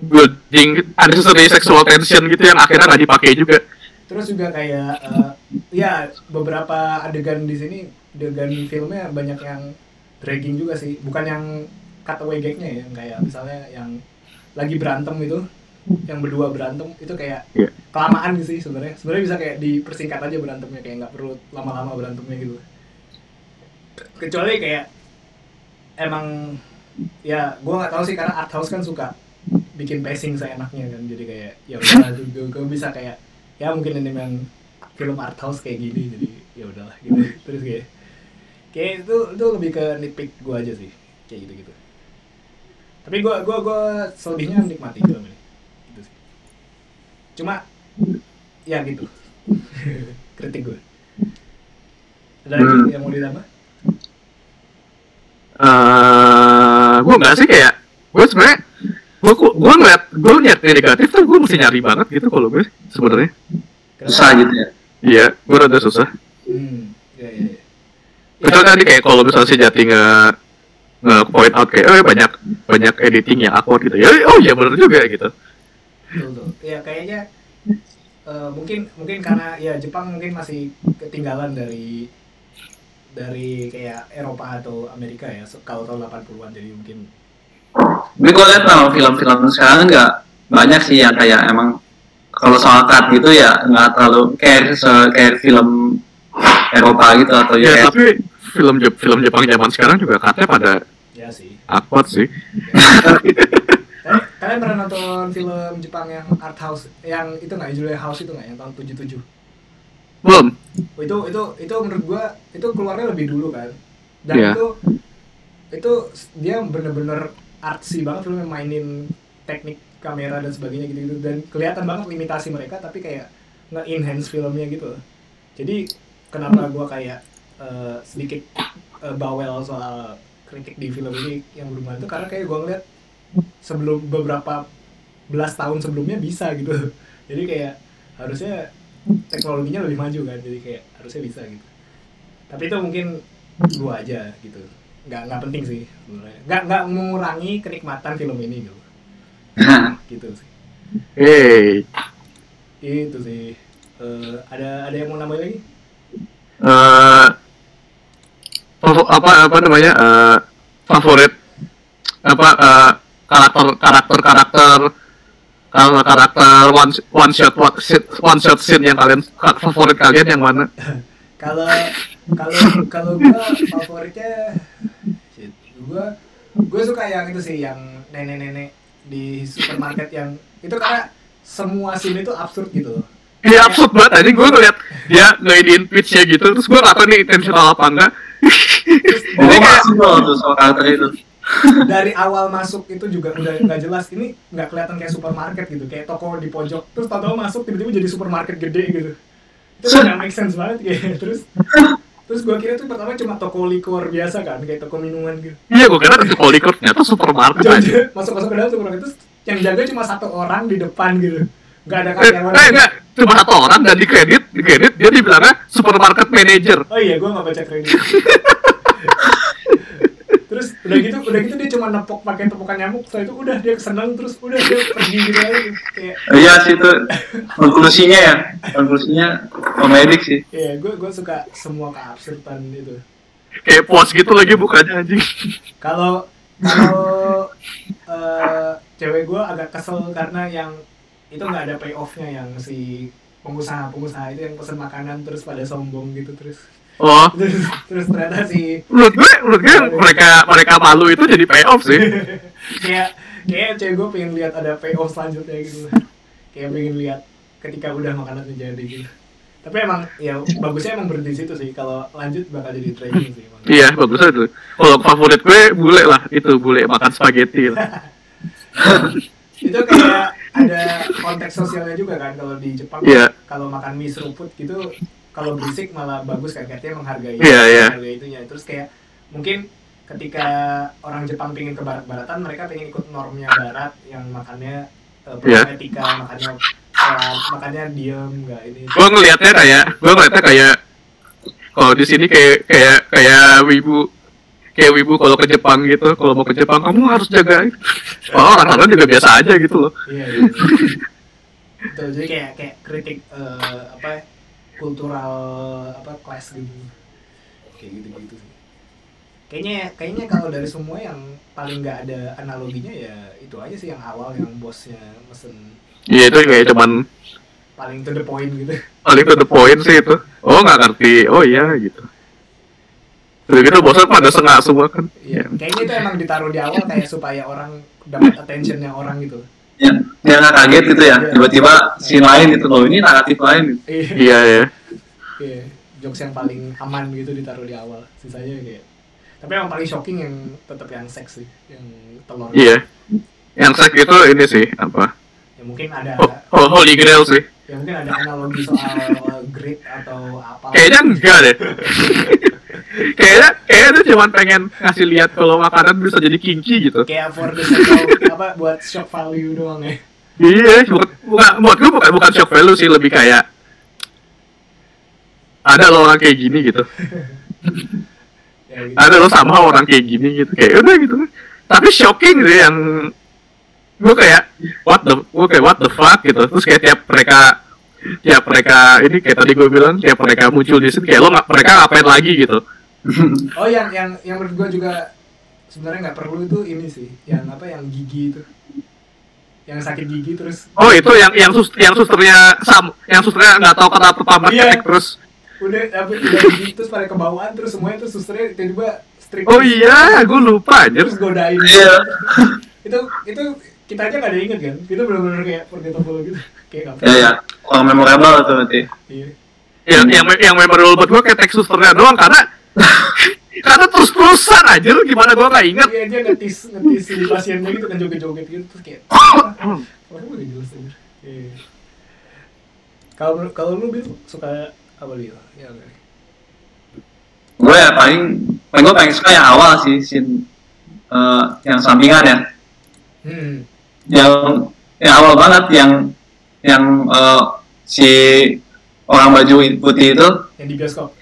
building unnecessary sexual tension gitu yang akhirnya nggak dipakai juga. terus juga kayak eh, ya beberapa adegan di sini adegan filmnya banyak yang dragging juga sih. Bukan yang cutaway gagnya ya kayak misalnya yang lagi berantem itu yang berdua berantem itu kayak Iya. kelamaan gitu sih sebenarnya. Sebenarnya bisa kayak dipersingkat aja berantemnya kayak nggak perlu lama-lama berantemnya gitu. Kecuali kayak emang ya gue nggak tahu sih karena art house kan suka bikin pacing seenaknya kan. Jadi kayak ya udah gue, gue bisa kayak ya mungkin ini memang film art house kayak gini jadi ya udahlah gitu. Terus kayak kayak itu itu lebih ke nitpick gue aja sih kayak gitu gitu tapi gue gue gue selebihnya menikmati film ini cuma ya gitu. Kritik gue ada lagi Hmm. yang mau ditambah? Eh, gue nggak sih kayak gue sebenarnya gue gue ngeliat gue niat negatif tuh gue mesti nyari banget gitu kalau gue sebenarnya. susah gitu ya? Iya, gue rada susah. hmm ya ya ya Kecuali tadi kayak kalau misalnya si Jati nge nge point out kayak oh banyak banyak editing yang awkward gitu. Ya oh iya bener juga gitu betul betul. Ya kayaknya eh, mungkin mungkin karena ya Jepang mungkin masih ketinggalan dari dari kayak Eropa atau Amerika ya kalau tahun 80-an jadi mungkin. Tapi gue liat kalau film-film sekarang nggak banyak sih yang kayak emang kalau soal cut gitu ya nggak terlalu kayak se- kayak film Eropa gitu atau ya ya. tapi film Jep- film Jepang zaman sekarang juga katanya pada ya sih. awkward sih. Eh, kalian pernah nonton film Jepang yang art house yang itu nggak judulnya house itu nggak yang tahun 77 belum. Oh, itu itu itu menurut gua itu keluarnya lebih dulu kan? Dan Iya. itu itu dia bener-bener artsy banget filmnya mainin teknik kamera dan sebagainya gitu, gitu dan kelihatan banget limitasi mereka tapi kayak nge-enhance filmnya gitu. Jadi kenapa gua kayak eh, sedikit eh, bawel soal kritik di film ini yang berhubungan itu karena kayak gua ngeliat sebelum beberapa belas tahun sebelumnya bisa gitu. Jadi kayak harusnya teknologinya lebih maju kan jadi kayak harusnya bisa gitu. Tapi itu mungkin gua aja gitu. Nggak nggak penting sih sebenarnya. Nggak nggak mengurangi kenikmatan film ini gitu. Gitu sih. Hey. Itu sih. Eh, ada ada yang mau nambahin lagi? Eh favo- apa apa namanya eh, favorit apa eh, karakter karakter karakter kalau karakter one one shot one shot, one shot scene yang kalian favorit kalian yang mana? Kalau kalau kalau gua favoritnya gua gua suka yang itu sih yang nenek-nenek di supermarket yang itu karena semua scene itu absurd gitu loh. Iya absurd banget. Tadi gue ngeliat dia ngediin pitch-nya gitu terus gue gak tau nih intentional apa enggak. Oh Jadi kayak loh tuh soal karakter itu dari awal masuk itu juga udah nggak jelas ini nggak kelihatan kayak supermarket gitu kayak toko di pojok. Terus tahu-tahu masuk tiba-tiba jadi supermarket gede gitu. Itu kan nggak make sense banget kayak terus terus gua kira tuh pertama cuma toko liquor biasa kan kayak toko minuman gitu. Iya, gue kira itu Polycor ternyata supermarket aja. Masuk masuk ke dalam supermarket terus yang jaga cuma satu orang di depan gitu. Nggak ada Eh, karyawan. eh, enggak, cuma satu orang dan di kredit, di kredit dia dibilangnya supermarket manager. oh iya gua nggak baca kredit terus udah gitu udah gitu dia cuma nepok pakai tepukan nyamuk setelah itu udah dia seneng terus udah dia pergi gitu aja kayak Iya sih itu konklusinya ya. Konklusinya komedik sih. Iya, gue gue suka semua keabsurdan itu. Kayak pos gitu lagi bukannya anjing. Kalau kalau eh, cewek gue agak kesel karena yang itu nggak ada payoffnya yang si pengusaha-pengusaha itu yang pesen makanan terus pada sombong gitu terus Oh, terus, terus ternyata si menurut gue, menurut gue mereka mereka malu itu jadi payoff sih. kayak kayak cewek gue pengen lihat ada payoff selanjutnya gitu kayak pengen lihat ketika udah makanannya jadi gitu tapi emang ya bagusnya emang berhenti situ sih kalau lanjut bakal jadi training sih emang. Iya, bagus itu. Kalau favorit gue bule lah, itu bule makan spaghetti. lah. itu kayak ada konteks sosialnya juga kan kalau di Jepang Iya. kalau makan mie seruput gitu kalau berisik malah bagus kan katanya menghargai Iya, iya. menghargai itunya terus kayak mungkin ketika orang Jepang pengen ke barat-baratan mereka pengen ikut normnya barat yang makannya uh, Iya. etika makannya pelan, makannya diem nggak ini Gue ngelihatnya kayak, gue ngelihatnya kayak kalau di sini kayak kayak kayak wibu kayak wibu kalau ke Jepang gitu, kalau mau ke Jepang kamu harus jaga. Oh, orang-orang juga biasa aja gitu loh. iya, iya, iya. Betul, jadi kayak kayak kritik eh, apa kultural apa kelas gitu kayak gitu gitu sih kayaknya kayaknya kalau dari semua yang paling nggak ada analoginya ya itu aja sih yang awal yang bosnya mesen Iya itu kayak cuman paling to the point gitu paling to the point sih itu. Oh nggak ngerti. Oh iya gitu. Udah gitu bosan pada sengak semua kan. Iya, kayaknya itu emang ditaruh di awal kayak supaya orang dapat attentionnya orang gitu. Ya, dia nggak kaget gitu ya. Tiba-tiba scene lain gitu loh. Ini naratif lain. Gitu. Iya, Iya ya. iya. Jokes yang paling aman gitu ditaruh di awal. Sisanya kayak. Tapi yang paling shocking yang tetap yang seks sih, yang telur. Iya. Yang sek itu ini sih apa? Ya mungkin ada, Oh, oh, Holy Grail sih. ya mungkin ada analogi soal uh, grit atau apa. Kayaknya enggak deh. kayaknya kayaknya itu cuma pengen ngasih lihat kalau makanan bisa jadi kinky gitu. Kayak for the apa buat shock value doang ya. Iya, bukan bukan buat gue bukan bukan shock value sih lebih kayak ada lo orang kayak gini gitu. Ya, gitu. Ada lo sama orang kayak gini gitu. Kayak udah gitu. Tapi shocking sih yang gue kayak what the gue kayak what the fuck gitu. Terus kayak tiap mereka tiap mereka ini kayak tadi gue bilang tiap mereka muncul di sini kayak lo nggak mereka ngapain lagi gitu. Oh yang yang yang menurut gua juga sebenarnya nggak perlu itu ini sih, yang apa yang gigi itu, yang sakit gigi terus Oh itu yang yang sus yang susternya sam yang susternya nggak tahu kenapa tambah Iya. terus. udah apa udah gigi terus pada kebawaan terus semuanya tuh susternya tiba-tiba strict Oh iya, gue lupa aja. terus godain Iya. itu itu kita aja nggak ada inget kan itu benar-benar kayak forgettable gitu kayak nggak Ya ya. Kalau memorable tuh berarti. iya Yang yang yang memorable buat gue ketek susternya doang karena karena terus terusan aja lu gimana gue nggak inget. iya dia ngetis ngetis si pasiennya gitu kan joget-joget gitu terus kayak oh udah jelas aja iya. Kalau kalau lu bil suka apa bil? Ya. Gue ya paling paling gue paling suka yang awal sih scene eh, yang sampingan ya. hmm. Yang yang awal banget yang yang eh, si orang baju putih itu. Yang di bioskop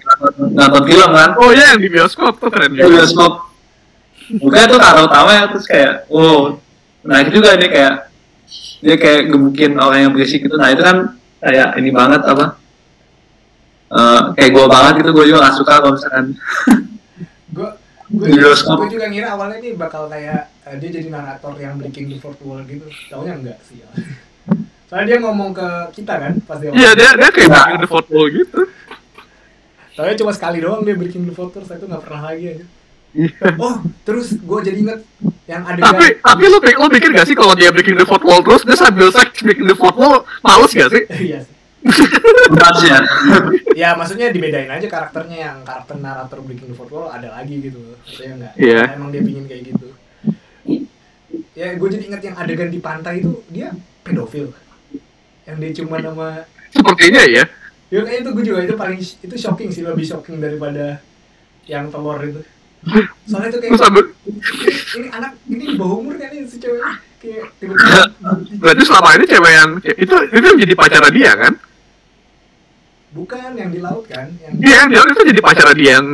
nonton- film kan. Oh iya yang di bioskop tuh keren di juga. bioskop bukannya tuh kata utama ya terus kayak wow menarik juga dia kayak dia kayak gebukin orang yang berisik gitu nah itu kan kayak ini banget apa eh, kayak gue banget gitu gue juga gak suka kalau misalkan gue gue Di bioskop. gue juga ngira awalnya ini bakal kayak eh, dia jadi narator yang breaking the fourth wall gitu taunya enggak sih ya. soalnya dia ngomong ke kita kan pas dia Iya dia dia kayak Nah. bikin the football gitu. Taunya cuma sekali doang dia breaking the fourth wall saya itu nggak pernah lagi aja oh terus gue jadi inget yang adegan tapi tapi lu lu pikir gak sih kalau dia breaking the fourth wall terus dia sambil seks breaking the fourth wall males gak sih? iya sih ya ya maksudnya dibedain aja karakternya yang karakter narator breaking the fourth wall ada lagi gitu maksudnya enggak Iya. emang dia pingin kayak gitu ya gue jadi inget yang adegan di pantai itu dia pedofil yang dia cuma nama Sepertinya ya. Ya kayaknya itu gue juga itu paling itu shocking sih lebih shocking daripada yang telur itu soalnya itu kayak ini anak ini di bawah umur kan ini si cewek kayak tiba-tiba berarti selama ini cewek yang itu itu jadi pacara dia kan? bukan yang di laut kan yang Iya, dia itu jadi pacara dia yang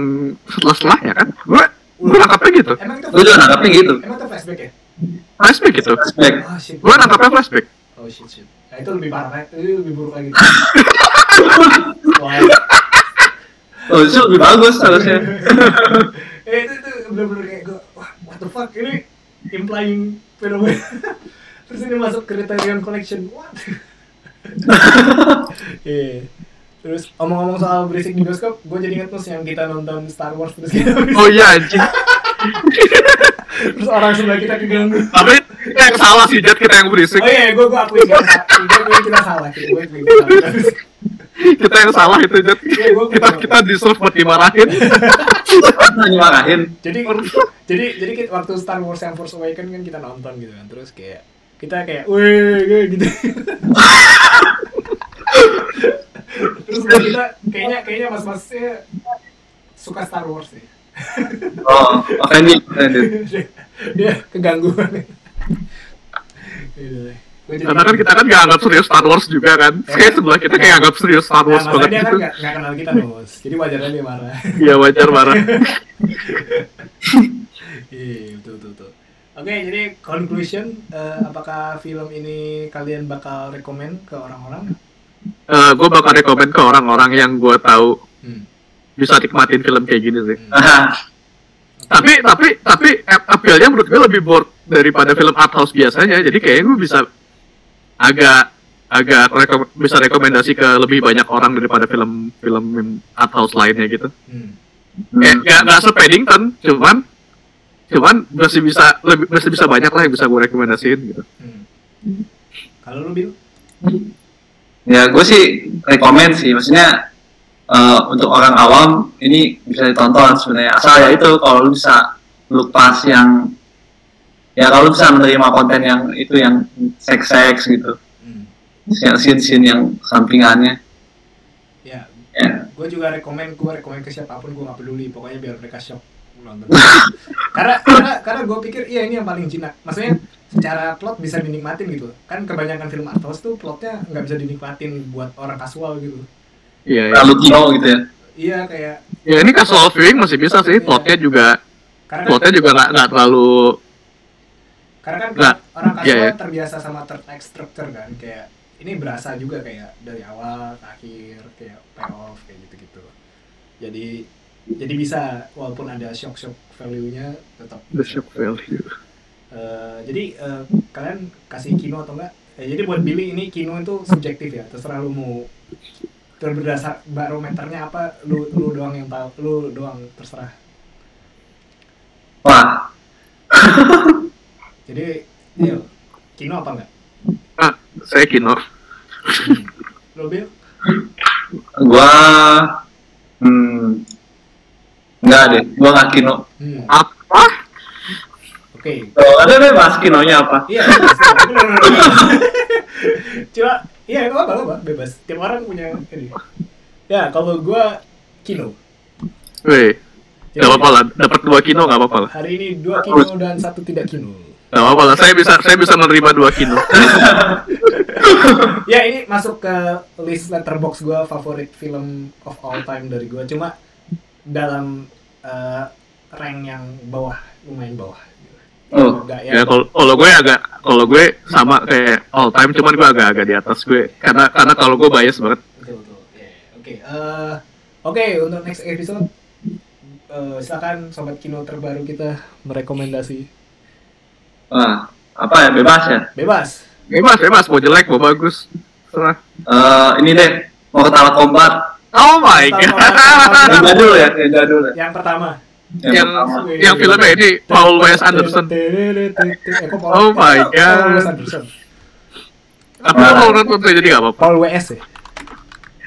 setelah setelahnya kan? Gue gue nangkapnya gitu. emang itu Gue juga nangkapnya gitu. emang itu flashback ya Flashback gitu. Flashback. oh shit Gue nangkapnya flashback. oh shit shit nah, itu lebih parah itu lebih buruk lagi Oh, itu lebih bagus harusnya. eh itu itu bener-bener kayak gue wah what the fuck ini implying fenomena terus ini masuk criterion collection what Iya. Terus omong-omong soal berisik di bioskop, gue jadi inget terus yang kita nonton Star Wars terus kita Oh iya anjing. Terus orang sebelah kita keganggu. Tapi yang salah sih Jet kita yang berisik. Oh iya, gue gue akui kita gue gue kita salah, kita gue akui kita salah. Kita yang salah itu Jet. Iya, Kita kita deserve buat dimarahin. Kita nyemarahin. Jadi jadi jadi kita, waktu Star Wars yang Force Awakens kan kita nonton gitu kan, terus kayak kita kayak, kayak gitu. terus kita kayaknya kayaknya mas-masnya suka Star Wars sih. Oh, offended, offended. dia, dia keganggu banget. Gitu deh. Gua jadi- Karena kan kita kan gak anggap serius Star Wars juga kan. Kayak sebelah kita kayak anggap serius Star Nah, Wars masalahnya banget dia kan gitu. nggak nggak kenal kita bos, jadi wajarnya dia marah. Iya wajar marah. Iya betul betul. betul. Oke jadi conclusion, eh, apakah film ini kalian bakal rekomend ke orang-orang? gue bakal rekomend ke orang-orang yang gue tahu. Bisa nikmatin film kayak gini sih. Tapi tapi tapi ap- appealnya menurut gue lebih bored daripada film art house biasanya. Jadi kayaknya gue bisa agak agak rekom- bisa rekomendasi ke lebih banyak orang daripada film film art house lainnya gitu. Hmm. Kayak nggak nggak se-Paddington, cuman cuman masih bisa lebih masih bisa banyak lah yang bisa gue rekomendasiin gitu. Hmm. Kalau lu bil? ya gue sih rekomend sih. Maksudnya eh, untuk orang awam ini bisa ditonton sebenarnya. Asal ya itu kalau lu bisa lupas yang ya kalau lu bisa menerima konten yang itu yang seks-seks gitu. Hmm. Yang scene-scene yang sampingannya. Ya, Ya. gue juga rekomend, gue rekomend ke siapa pun gue nggak peduli, pokoknya biar mereka shock nonton. karena karena karena gue pikir iya ini yang paling jinak. Maksudnya secara plot bisa dinikmatin gitu. Kan kebanyakan film art house tuh plotnya nggak bisa dinikmatin buat orang kasual gitu. Iya. iya. Lalu gitu ya. Iya kayak Ya ini casual viewing masih bisa sih. Plotnya juga karena kan, plotnya juga nggak nggak terlalu karena kan Nggak. orang Iya, kasual iya. terbiasa sama third act structure kan kayak ini berasa juga kayak dari awal ke akhir kayak payoff kayak gitu-gitu. Jadi jadi bisa walaupun ada shock-shock value-nya tetap the shock value. Eh, jadi eh, kalian kasih kino atau enggak? Eh, jadi buat Billy ini kino itu subjektif ya, terserah lu mau berdasar barometernya apa, lu lu doang yang tahu, lu doang terserah. Wah, Jadi, yuk, kino apa enggak? Ah, saya kino. Lu Bill? gua hmm, enggak deh, gua nggak kino. Hmm, Apa? Oke. Tuh, ada deh bahas kinonya apa? Iya, bebas, iya nggak apa apa, bebas. Tiap orang punya ini. Ya, kalau gua kino. Weh, Jadi, nggak apa-apa lah. Dapat dua kino nggak apa-apa lah. Hari ini dua kino dan satu tidak kino. Nggak apa-apa lah. Saya bisa saya bisa menerima dua kino. ya ini masuk ke list letterbox gue favorit film of all time dari gue cuma dalam eh, rank yang bawah lumayan bawah Oh, ya kalau kalau gue agak kalau gue sama kayak all time cuman gue agak-agak di atas gue karena karena kalau gue bias banget. betul betul Ya, oke eh, oke untuk next episode eh, silakan sobat kino terbaru kita merekomendasi wah, apa ya bebas ya? bebas Bebas bebas mau jelek mau bagus. Serah. Eh, ini deh mau ketawa kombat. Oh my god. Yang jadul ya, yang jadul ya. yang pertama yang yang filmnya ini Paul Wes Anderson. Oh my eh, Paul Wes God. Anderson. Tapi mau nonton tuh jadi nggak apa-apa. Paul WS ya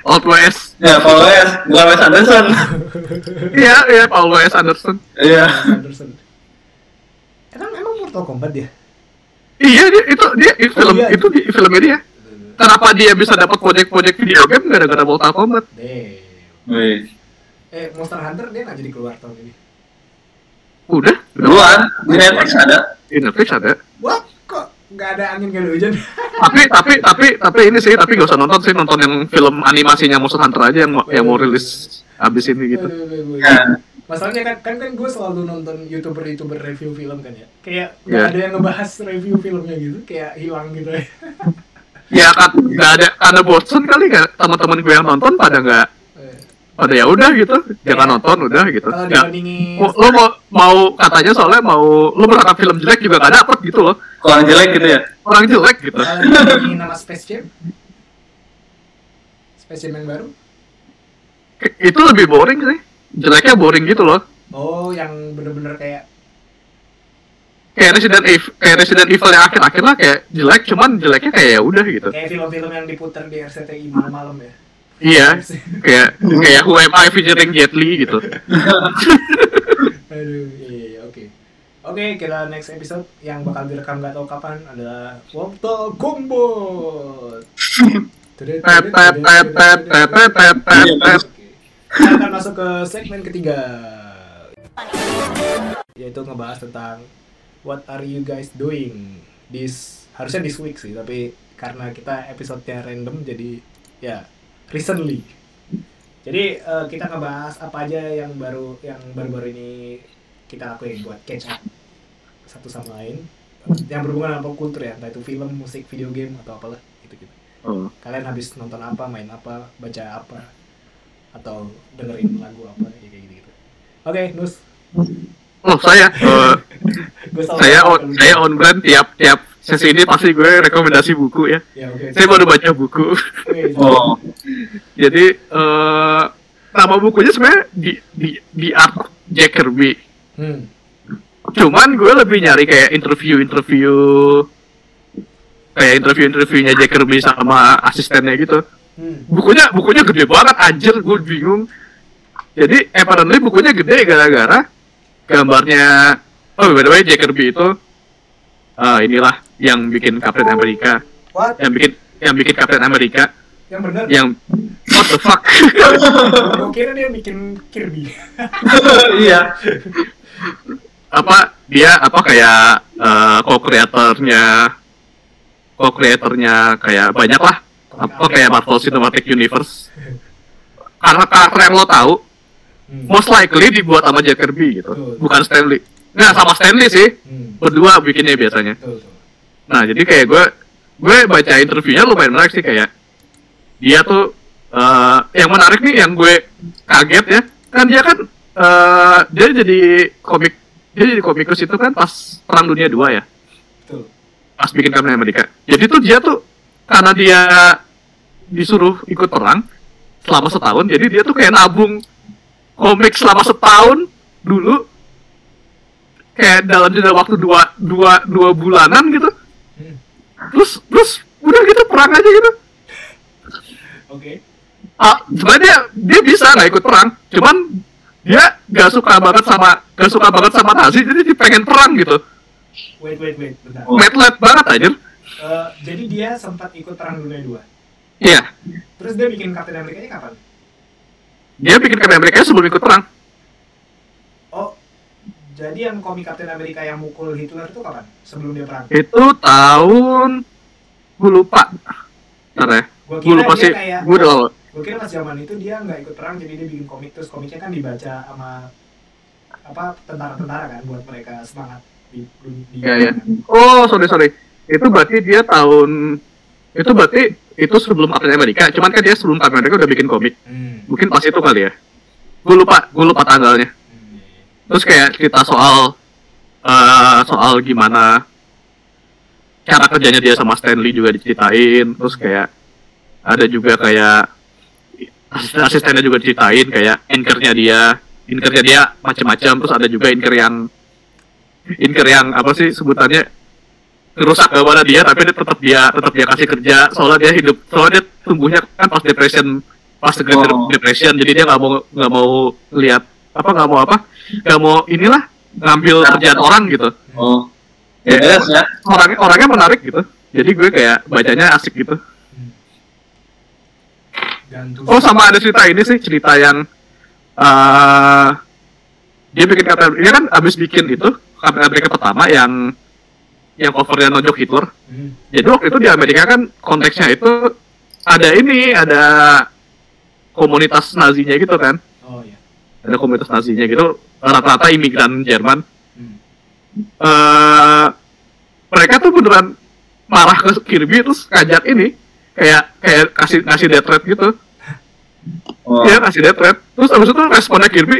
Old West. Ya, Paul Wes, bukan Wes Anderson. Iya iya Paul Wes Anderson. Iya. Anderson emang emang Mortal Kombat dia Iya dia itu dia itu Oh, film iya. itu di filmnya dia. Kenapa dia bisa dapat proyek-proyek video game gara-gara Mortal Kombat? Damn. Eh, Monster Hunter dia nggak jadi keluar tahun ini. Udah, udah Duluan di Netflix ada. di Netflix ada. What? Kok nggak ada angin nggak ada hujan? tapi tapi tapi tapi ini sih tapi gak usah nonton sih nonton yang film animasinya Monster Hunter aja yang mau- yang mau rilis abis ini gitu. Nah, Masalahnya kan kan kan gue selalu nonton youtuber-youtuber review film kan ya. Kayak nggak Iya. ada yang ngebahas review filmnya gitu, kayak hilang gitu ya. Ya kan nggak ada karena bosen kali kan teman-teman gue yang nonton pada nggak Eh, pada ya udah gitu jangan nonton udah gitu. Kalau Ya, dibandingin lo mau mau katanya soalnya mau lo berharap film jelek juga gak dapet gitu loh kurang jelek gitu ya. orang jelek gitu. kalau dibandingin nama Space Jam, Space Jam yang baru, Itu lebih boring sih. Jeleknya boring gitu loh. oh yang bener-bener kayak Kayak Resident Evil, kayak Resident Evil yang akhir-akhir lah kayak jelek, cuman jeleknya kayak ya udah gitu. kayak film-film yang diputar di RCTI malam-malam ya. Iya, kayak kayak Who Am I featuring Jet Li gitu. Aduh, iya, oke. Oke, kita next episode yang bakal direkam gak tau kapan adalah Wobto Combo. Kita akan masuk ke segmen ketiga yaitu ngebahas tentang what are you guys doing this harusnya this week sih tapi karena kita episode-nya random jadi ya recently. Jadi eh, kita ngebahas apa aja yang baru yang baru-baru ini kita lakuin buat catch up satu sama lain. Yang berhubungan dengan pop culture ya entah itu film musik video game atau apalah gitu gitu Oh. kalian habis nonton apa main apa baca apa atau dengerin lagu apa ya kayak gitu gitu oke nus. Oh saya, selalu saya on, saya on brand tiap tiap sesi ini pasti gue rekomendasi buku ya. ya Saya baru baca buku. Oh, Jadi eh nama bukunya sebenarnya di di di Art Jack Kirby. hmm. Cuman gue lebih nyari kayak interview-interview kayak interview-interviewnya Jack Kirby sama asistennya gitu. Hmm. Bukunya bukunya gede banget anjir, gue bingung. Jadi apparently bukunya gede gara-gara gambarnya Oh, by the way Jack Kirby itu eh, inilah yang bikin Captain America, what? yang bikin yang bikin Captain America, yang benar? Yang what the fuck. gue kira dia bikin Kirby. Iya. apa dia apa kayak eh, co-creatornya co-creatornya kayak banyak lah. Apa kayak Marvel Cinematic Universe. Karena karakter yang lo tahu hmm. most likely dibuat sama Jack Kirby gitu. Bukan Stanley. Nggak sama Stanley sih. Hmm. berdua bikinnya biasanya. Betul, betul. Nah jadi kayak gue gue baca interviewnya lumayan menarik sih kayak dia tuh eh, yang menarik nih yang gue kaget ya kan dia kan eh, dia jadi komik dia jadi komikus itu kan pas perang dunia 2 ya betul pas bikin Captain America. Jadi tuh dia tuh karena dia disuruh ikut perang selama setahun, jadi dia tuh kayak nabung komik selama setahun dulu kayak dalam jeda waktu dua, dua, dua bulanan gitu. Terus terus udah gitu perang aja gitu. oke Ah, sebenarnya dia, dia bisa nggak ikut perang, cuman dia gak suka banget sama gak suka banget sama Nazi, jadi dia pengen perang gitu. wait wait wait bentar Oh. Banget aja. Eh, jadi dia sempat ikut perang dunia 2 Iya, terus dia bikin Captain America nya kapan dia bikin Captain America sebelum ikut perang. Jadi yang komik Captain America yang mukul Hitler itu kapan? Sebelum dia perang? Itu tahun gue lupa. Ntar ya. Gue kira lupa sih. kayak- gue udah lama. gue kira pas zaman itu dia nggak ikut perang jadi dia bikin komik. Terus komiknya kan dibaca sama apa tentara-tentara kan buat mereka semangat di, di Iya, iya. oh sorry sorry. Itu berarti dia tahun itu berarti itu sebelum Captain America. Cuman kan dia sebelum Captain America udah bikin komik. Hmm. mungkin pas itu kali ya. Gue lupa gue lupa tanggalnya. Terus kayak cerita soal eh soal gimana cara kerjanya dia sama Stanley juga diceritain. Terus kayak ada juga kayak asisten asistennya juga diceritain kayak inkernya dia inkernya dia macam-macam terus ada juga inker yang inker yang apa sih sebutannya rusak kepada dia tapi dia tetap dia tetap dia kasih kerja. Soalnya dia hidup soalnya dia tumbuhnya kan pas depression pas Oh. depression. Jadi dia nggak mau nggak mau lihat apa nggak mau apa? Nggak mau inilah ngambil kerjaan orang gitu. Oh, ya ya, ya. orangnya orangnya menarik gitu. Jadi gue kayak bacanya asik gitu. Oh sama ada cerita ini sih cerita yang eh dia bikin kata dia kan abis bikin itu America pertama yang yang covernya nonjok Hitler Hmm. jadi waktu itu di Amerika kan konteksnya itu ada ini ada komunitas Nazinya gitu kan. Oh iya. Ada komunitas Nazinya gitu rata-rata imigran Jerman. Hmm. eh mereka tuh beneran marah ke Kirby terus ngajak ini kayak kayak kasih ngasih death threat gitu. Oh. Iya kasih death threat. Terus abis itu responnya Kirby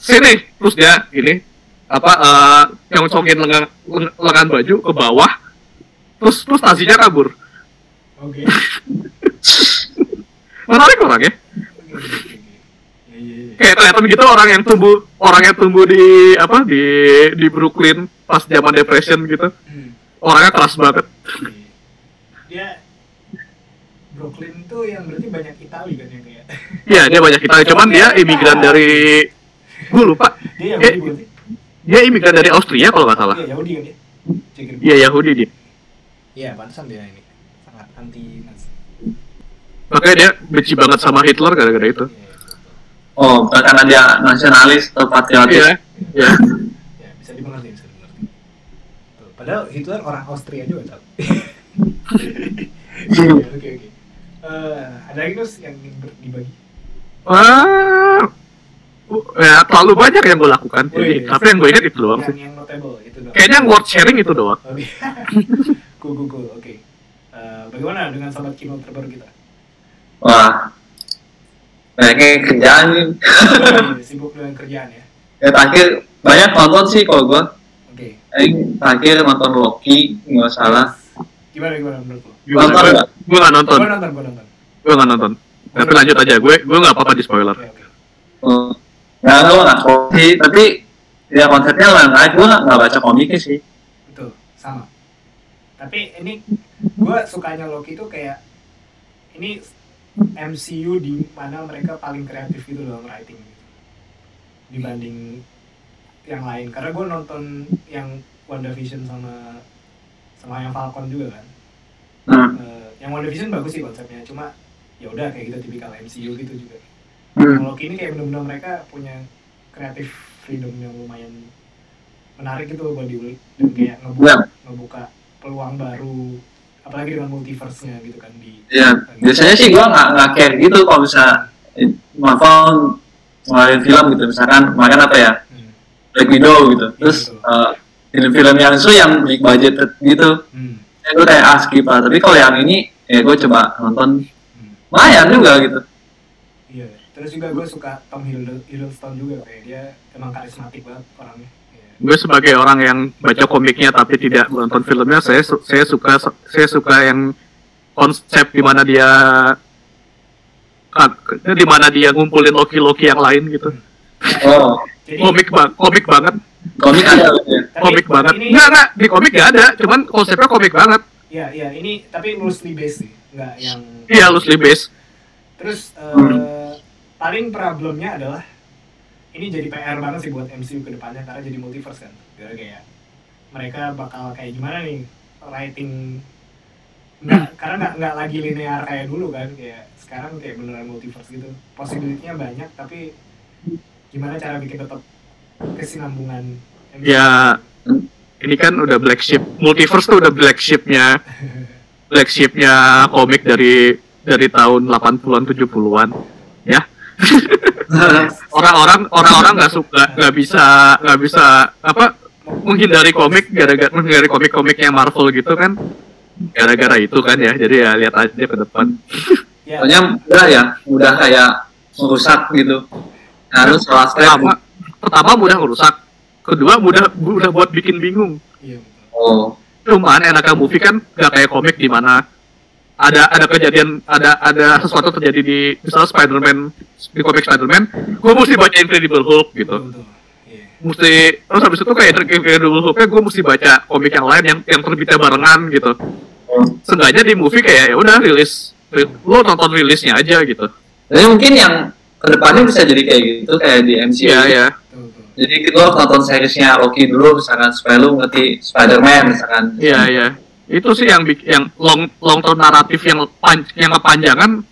sini. Terus dia ini apa eh nyongsokin lengan leng- lengan baju ke bawah. Terus terus Nazinya kabur. Oke. menarik orangnya Oke, oke, oke. Iya, iya, iya. Kayak kelihatan gitu orang yang tumbuh orang yang tumbuh di apa di di Brooklyn pas zaman depression gitu Hmm. orangnya keras banget Dia Brooklyn tuh yang berarti banyak Itali kan yang kayak. Iya dia banyak kita, cuman dia imigran dari gue lupa Dia Eh, berarti? dia imigran dari Austria kalau nggak salah. Iya Yahudi kan dia. Cekir. Iya Yahudi dia. Iya, pantesan dia ini sangat anti Nazi. Makanya dia benci banget sama Hitler gara-gara itu. Iya, iya. Oh, karena dia nasionalis atau patriotis. Iya, iya. Ya, bisa dimengerti, bisa dimengerti. Tuh, padahal Hitler orang Austria juga, tau. Oke, oke, oke. Eh, ada lagi Nus yang dibagi? Wah, uh, ya terlalu banyak yang gue lakukan. Jadi, Wih. tapi yang gue ingat itu doang Yang, sih. yang notable itu dong. Kayaknya yang worth sharing itu doang. Oke. cool, cool, cool. Oke. Eh, bagaimana dengan sobat kino terbaru kita? Wah. Kayaknya kerjaan nih. Wih, Sibuk dengan kerjaan ya. Ya terakhir banyak nonton sih kalau gua. Oke. Yang terakhir nonton Loki, nggak salah. Gimana gimana menurut lo? Gimana? Nonton Gue nggak? gue nggak nonton. Gue nonton, gue nonton. Gue nggak nonton. Tapi lanjut aja. Gue gue nggak apa-apa di spoiler. Oh. Nggak tahu nggak sih, tapi ya konsepnya lah nggak. Gua nggak- nggak baca komiknya sih. Betul, sama. Tapi ini gue sukanya Loki itu kayak ini MCU di mana mereka paling kreatif gitu dalam writing dibanding yang lain. Karena gue nonton yang WandaVision sama sama yang Falcon juga kan. Nah, Eh, yang WandaVision bagus sih konsepnya, cuma ya udah kayak gitu tipikal MCU gitu juga. hmm. Yang Loki ini kayak benar-benar mereka punya kreatif freedom yang lumayan menarik gitu buat diulik dan kayak ngebuka ngebuka peluang baru apalagi dengan multiverse-nya gitu kan di Ya, biasanya sih gua nggak nggak care gitu kalau bisa eh, Marvel ngeluarin film gitu misalkan kemarin apa ya Hmm. Black Widow gitu terus betul. eh, film-film yang itu yang big budget gitu Hmm. ya gue kayak ah skip lah tapi kalau yang ini ya gue coba nonton Hmm. lumayan juga gitu Iya. Terus juga gue suka Tom Hiddle- Hiddleston juga kayak dia emang karismatik banget orangnya. Gue sebagai orang yang baca komiknya tapi tidak menonton filmnya, saya su- saya suka saya suka yang konsep di mana dia kan, di mana dia ngumpulin Loki-Loki yang lain gitu. oh Komik bang, komik banget, komik ada ya tapi- komik banget. Ini, Enggak enggak di komik gak ada, cuman konsepnya komik banget. Iya, iya, ini tapi loosely based sih, nggak yang Iya, loosely based. Terus eh, Hmm. paling problemnya adalah ini jadi PR banget sih buat MCU ke depannya karena jadi multiverse kan. Gara kayak mereka bakal kayak gimana nih writing nggak karena nggak nggak lagi linear kayak dulu kan kayak sekarang kayak beneran multiverse gitu possibility-nya banyak tapi gimana cara bikin tetap kesinambungan MCU? Ya ini kan udah black sheep, multiverse tuh udah black sheepnya, black sheepnya komik dari dari tahun 80-an 70-an. Ya, orang-orang orang-orang nggak suka nggak bisa nggak bisa apa menghindari komik gara-gara menghindari komik-komiknya Marvel gitu kan? Gara-gara itu kan ya jadi ya lihat aja ke depan. Ya, soalnya udah ya udah kayak merusak gitu. Harus salah step pertama pertama mudah ngerusak kedua mudah mudah buat bikin bingung. Iya oh. Cuman enaknya movie kan nggak kayak komik di mana ada ada kejadian ada ada sesuatu terjadi di misalnya Spider-Man di komik Spider-Man gue mesti baca Incredible Hulk gitu. Betul betul mesti terus habis itu kayak Incredible Hulk gue mesti baca komik yang lain yang yang terbitnya barengan gitu. Seenggaknya di movie kayak ya udah rilis ri- lo nonton rilisnya aja gitu. Jadi mungkin yang ke depannya bisa jadi kayak gitu kayak di MCU iya iya. Jadi lo nonton seriesnya Loki dulu misalkan supaya lu ngerti Spider-Man misalkan. Iya iya. Itu sih yang yang long long term naratif yang pan, yang kepanjangan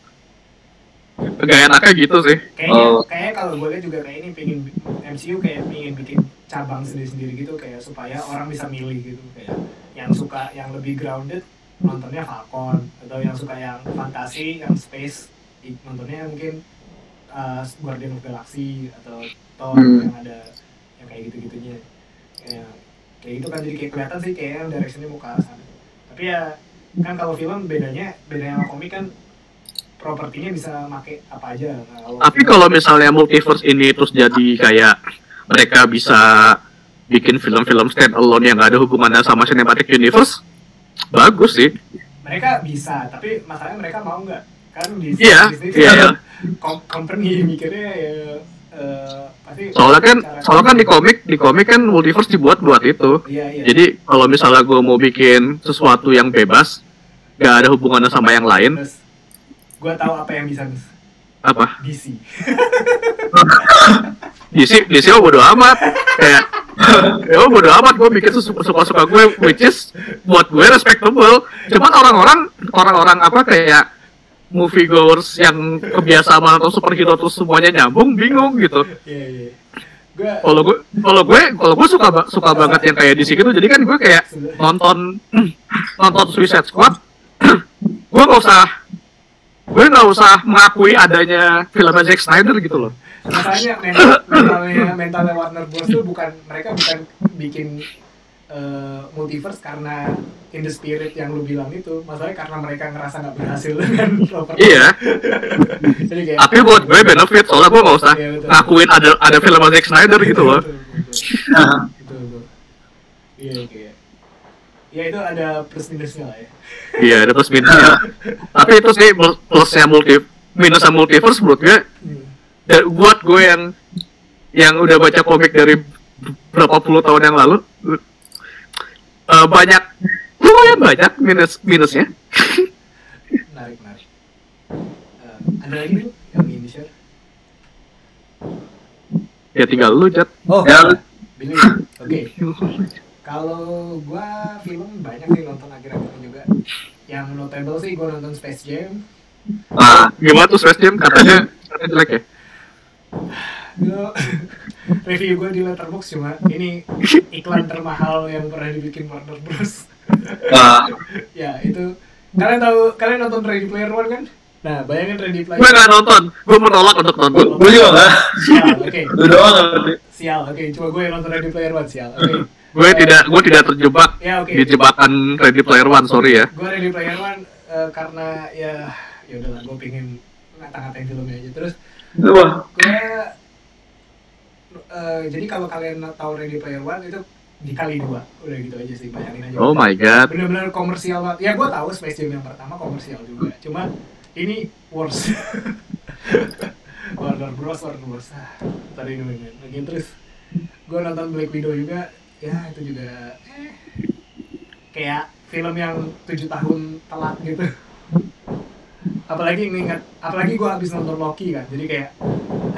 gak enaknya gitu sih. Kayaknya, Oh. kayaknya kalau gue lihat juga kayak ini pengen MCU kayak pengen bikin cabang sendiri-sendiri gitu kayak supaya orang bisa milih gitu kayak yang suka yang lebih grounded nontonnya Falcon atau yang suka yang fantasi yang space nontonnya mungkin uh, Guardian of Galaxy atau Thor Hmm. yang ada yang kayak gitu-gitunya kayak kayak gitu kan jadi kayak kelihatan sih kayak yang directionnya mau ke sana tapi ya kan kalau film bedanya bedanya sama komik kan propertinya bisa make apa aja kalau Tapi film- kalau misalnya multiverse ini terus jadi kayak mereka bisa bikin film-film stand alone yang gak ada hubungannya sama cinematic universe, bagus sih. mereka bisa tapi masalahnya mereka mau nggak kan di Disney iya, iya. kom- company mikirnya ya pasti Soalnya kan, soalnya kan di komik, di komik kan multiverse dibuat buat itu. iya iya Jadi kalau misalnya gue mau bikin sesuatu yang bebas, gak ada hubungannya sama yang lain, gue tahu apa yang bisa apa? DC DC, DC mah bodo amat. Kayak, ya bodo amat gue bikin sesu- suka-suka gue, which is buat gue respectable. Cuman orang-orang, orang-orang apa kayak movie goers yang kebiasaan atau superhero terus semuanya nyambung, bingung gitu. iya iya gue Kalau gue, kalau gue, kalau gue suka suka banget yang kayak DC gitu. Jadi kan gue kayak nonton nonton Suicide Squad, gue nggak usah gue nggak usah mengakui adanya film Zack Snyder gitu loh. masalahnya mental, mentalnya mentalnya Warner Bros tuh bukan mereka bukan bikin eh, multiverse karena in the spirit yang lu bilang itu masalahnya karena mereka ngerasa nggak berhasil dengan properti Iya. jadi kayak Tapi buat gue benefit soalnya gue nggak usah Iya, betul. ngakuin ada ada film Zack Snyder gitu loh. Betul. Iya, kayak. Ya itu ada plus minusnya lah ya. Iya, ada plus minusnya. Tapi itu sih plusnya multi minusnya multiverse menurut gue. Hmm. Dan buat gue yang yang udah baca komik dari berapa puluh tahun yang lalu, eh, banyak lumayan banyak minus minusnya. Menarik, menarik. Eh, ada lagi yang ingin di share? Ya tinggal lu jat. Oh, Ya. Billy. Oke. Kalau gua film banyak sih nonton akhir-akhir juga. Yang notable sih gua nonton Space Jam. nah, Gimana tuh Space Jam katanya katanya jelek ya? Review gua di Letterboxd cuma ini iklan termahal yang pernah dibikin Warner Bros. nah, ya itu kalian tahu kalian nonton Ready Player One kan? Nah bayangin Ready Player Gue nggak nonton, gue menolak untuk nonton. gue juga nggak. Sial, oke. Lu doang ngerti. Sial, oke. Cuma gue yang nonton Ready Player One, sial. Oke. Gue tidak, gue tidak terjebak Ya, oke. di jebakan Ready Player One, sorry ya. Gue Ready Player One eh, karena ya ya udahlah gue pengen ngata-ngatain filmnya aja. Terus gue eh, jadi kalau kalian tahu Ready Player One itu dikali dua, udah gitu aja sih bayangin aja. Oh my god. Bener-bener komersial banget. Ya gue tahu Space Jam yang pertama komersial juga. Cuma ini worse. Warner Bros, Warner Bros. Ah, tadi kan. Lagi terus gue nonton Black Widow juga. Ya itu juga eh, kayak film yang tujuh tahun telat gitu. Apalagi ngingat, apalagi gue habis nonton Loki kan. Jadi kayak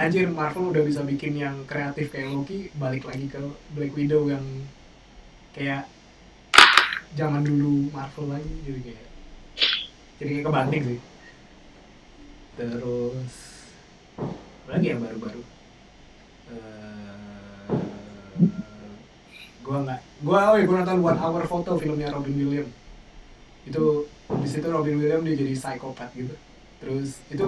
anjir Marvel udah bisa bikin yang kreatif kayak Loki balik lagi ke Black Widow yang kayak zaman dulu Marvel lagi jadi kayak jadi kayak kebanting sih terus lagi yang baru-baru Eh, gua nggak gua oh ya gua nonton One Hour Photo filmnya Robin Williams itu di situ Robin Williams dia jadi psikopat gitu. Terus itu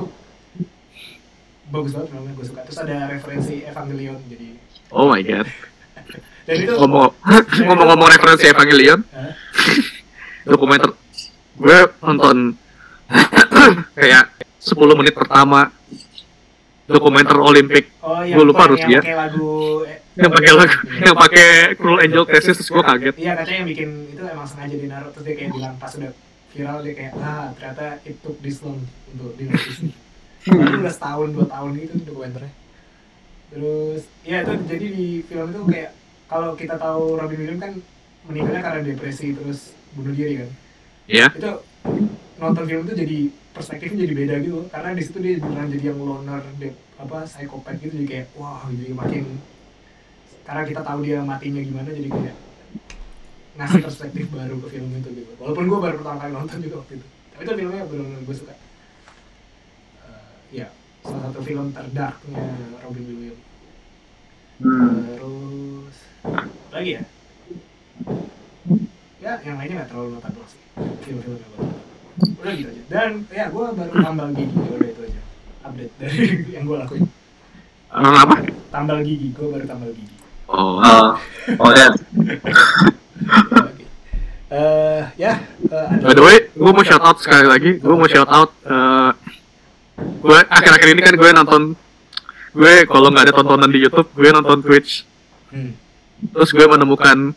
bagus banget filmnya gue suka. Terus ada referensi Evangelion jadi Oh my god. dan itu Ngomong ngomong-ngomong referensi Evangelion, dokumenter gue nonton kayak 10 menit pertama dokumenter Olimpik. Oh iya, Gua lupa Rusia. pakai lagu eh, yang pakai lagu yang pakai Cruel Angel Thesis terus gue kaget. Iya katanya yang bikin itu emang sengaja dinaruh terus dia kayak bilang pas udah viral dia kayak ah ternyata it took this long untuk nih. Baru udah setahun dua tahun gitu dokumenternya. Terus ya itu jadi di film itu kayak kalau kita tahu Robin Williams kan meninggalnya karena depresi terus bunuh diri kan. Ya, Itu nonton film itu jadi perspektifnya jadi beda gitu karena di situ dia beneran jadi yang loner de, apa psikopat gitu jadi kayak wah jadi makin karena kita tahu dia matinya gimana jadi kayak ngasih perspektif baru ke film itu gitu. Walaupun gue baru pertama kali nonton juga waktu itu. Tapi itu filmnya benar-benar gue suka. Eh, ya salah satu film terdarknya Robin Williams. Hmm. terus lagi ya? Ya yang lainnya nggak terlalu notable sih. Film-film yang udah gitu aja. Dan ya gue baru tambal gigi ya udah itu aja. Update dari yang gue lakuin. Apa? tambal gigi gue baru tambal gigi Oh. Oh, oh ya. Ya. Eh, ya eh, By the way, gue mau shout out sekali lagi. Gue mau shout out. eh, gue akhir-akhir ini kan gue nonton. Gue kalau nggak ada tontonan di YouTube, gue nonton Twitch. Hmm. Terus gue menemukan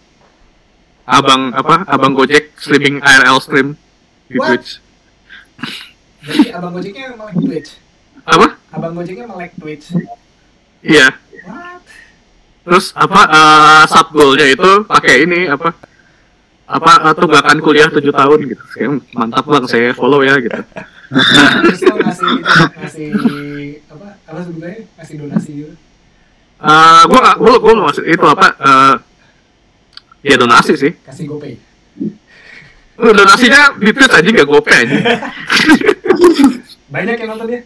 abang apa? Abang Gojek streaming IRL stream di What? Twitch. jadi abang gojeknya melek twitch Apa? abang gojeknya melek twitch Iya. what Terus apa? eh sub goalnya itu pakai ini apa? Apa eh, tunggakan kuliah 7 tahun gitu. Kayak mantap bang, saya follow ya gitu. terus lo ngasih ngasih apa apa ngasih donasi gitu gue gak, gue gue nggak maksud itu apa? eh ya donasi sih. kasih gopay Donasinya di Twitch aja nggak gope aja. banyak yang nonton dia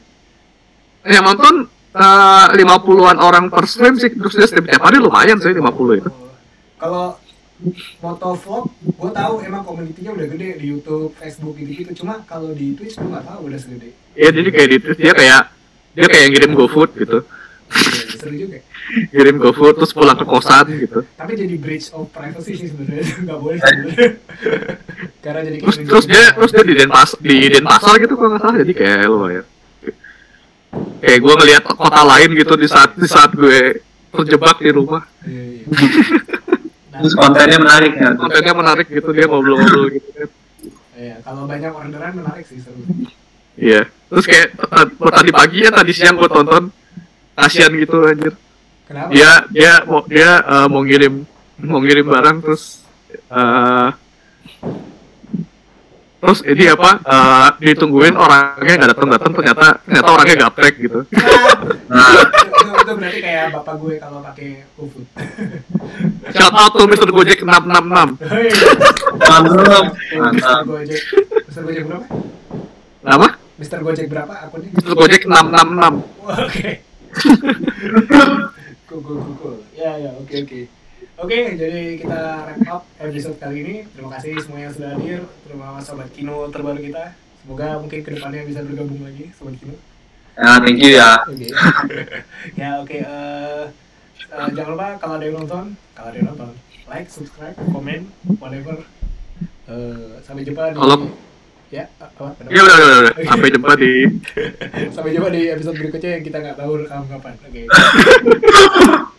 Yang nonton eh, lima puluhan orang per stream sih, terus dia stream tiap hari lumayan sih 50 itu. Oh. kalau moto vlog gue tahu emang komunitinya udah gede di YouTube Facebook gitu gitu cuma kalau di Twitch gue nggak tahu udah segede Ya jadi kayak di Twitch dia kayak dia kayak ngirim GoFood gitu, Iya, seru juga ngirim GoFood terus pulang ke kosan gitu. tapi jadi breach of privacy sih sebenarnya nggak boleh sebenarnya karena jadi Terus terus dia terus dia di Denpas di Denpasar gitu kalau nggak salah jadi kayak lumayan. Kayak gue ngelihat kota lain gitu di saat di saat gue terjebak di rumah. Iya, iya. Terus kontennya menarik ya. Kontennya menarik gitu dia ngobrol-ngobrol gitu kan. iya, kalau banyak orderan menarik sih seru Iya. Terus kayak t- tadi pagi ya tadi siang gue tonton kasihan gitu anjir. kenapa Dia dia mau dia eh, mau ngirim mau ngirim barang terus eh terus ini apa eh, ditungguin orangnya nggak datang datang ternyata ternyata orangnya gaptek gitu. Nah, itu, itu berarti kayak bapak gue kalau pakai GoFood Shout out to Mr. Gojek 666. Hei, mantap, Mister mantap. Gojek Mister Gojek berapa Nama? Mister Gojek berapa akunnya Mr. Gojek 666. Wah, oke cool cool ya ya oke oke oke jadi kita wrap up episode kali ini. Terima kasih semua yang sudah hadir. Terima kasih sobat kino terbaru kita. Semoga mungkin ke depannya bisa bergabung lagi sobat kino. Ya, thank you ya. oke. Ya oke eh, eh, jangan lupa kalau ada yang nonton kalau ada yang nonton like subscribe komen whatever. Eh, sampai jumpa di Tolong. ya apa? Apa? Ya udah udah udah. Sampai jumpa di sampai jumpa di episode berikutnya yang kita nggak tahu rekam kapan. Oke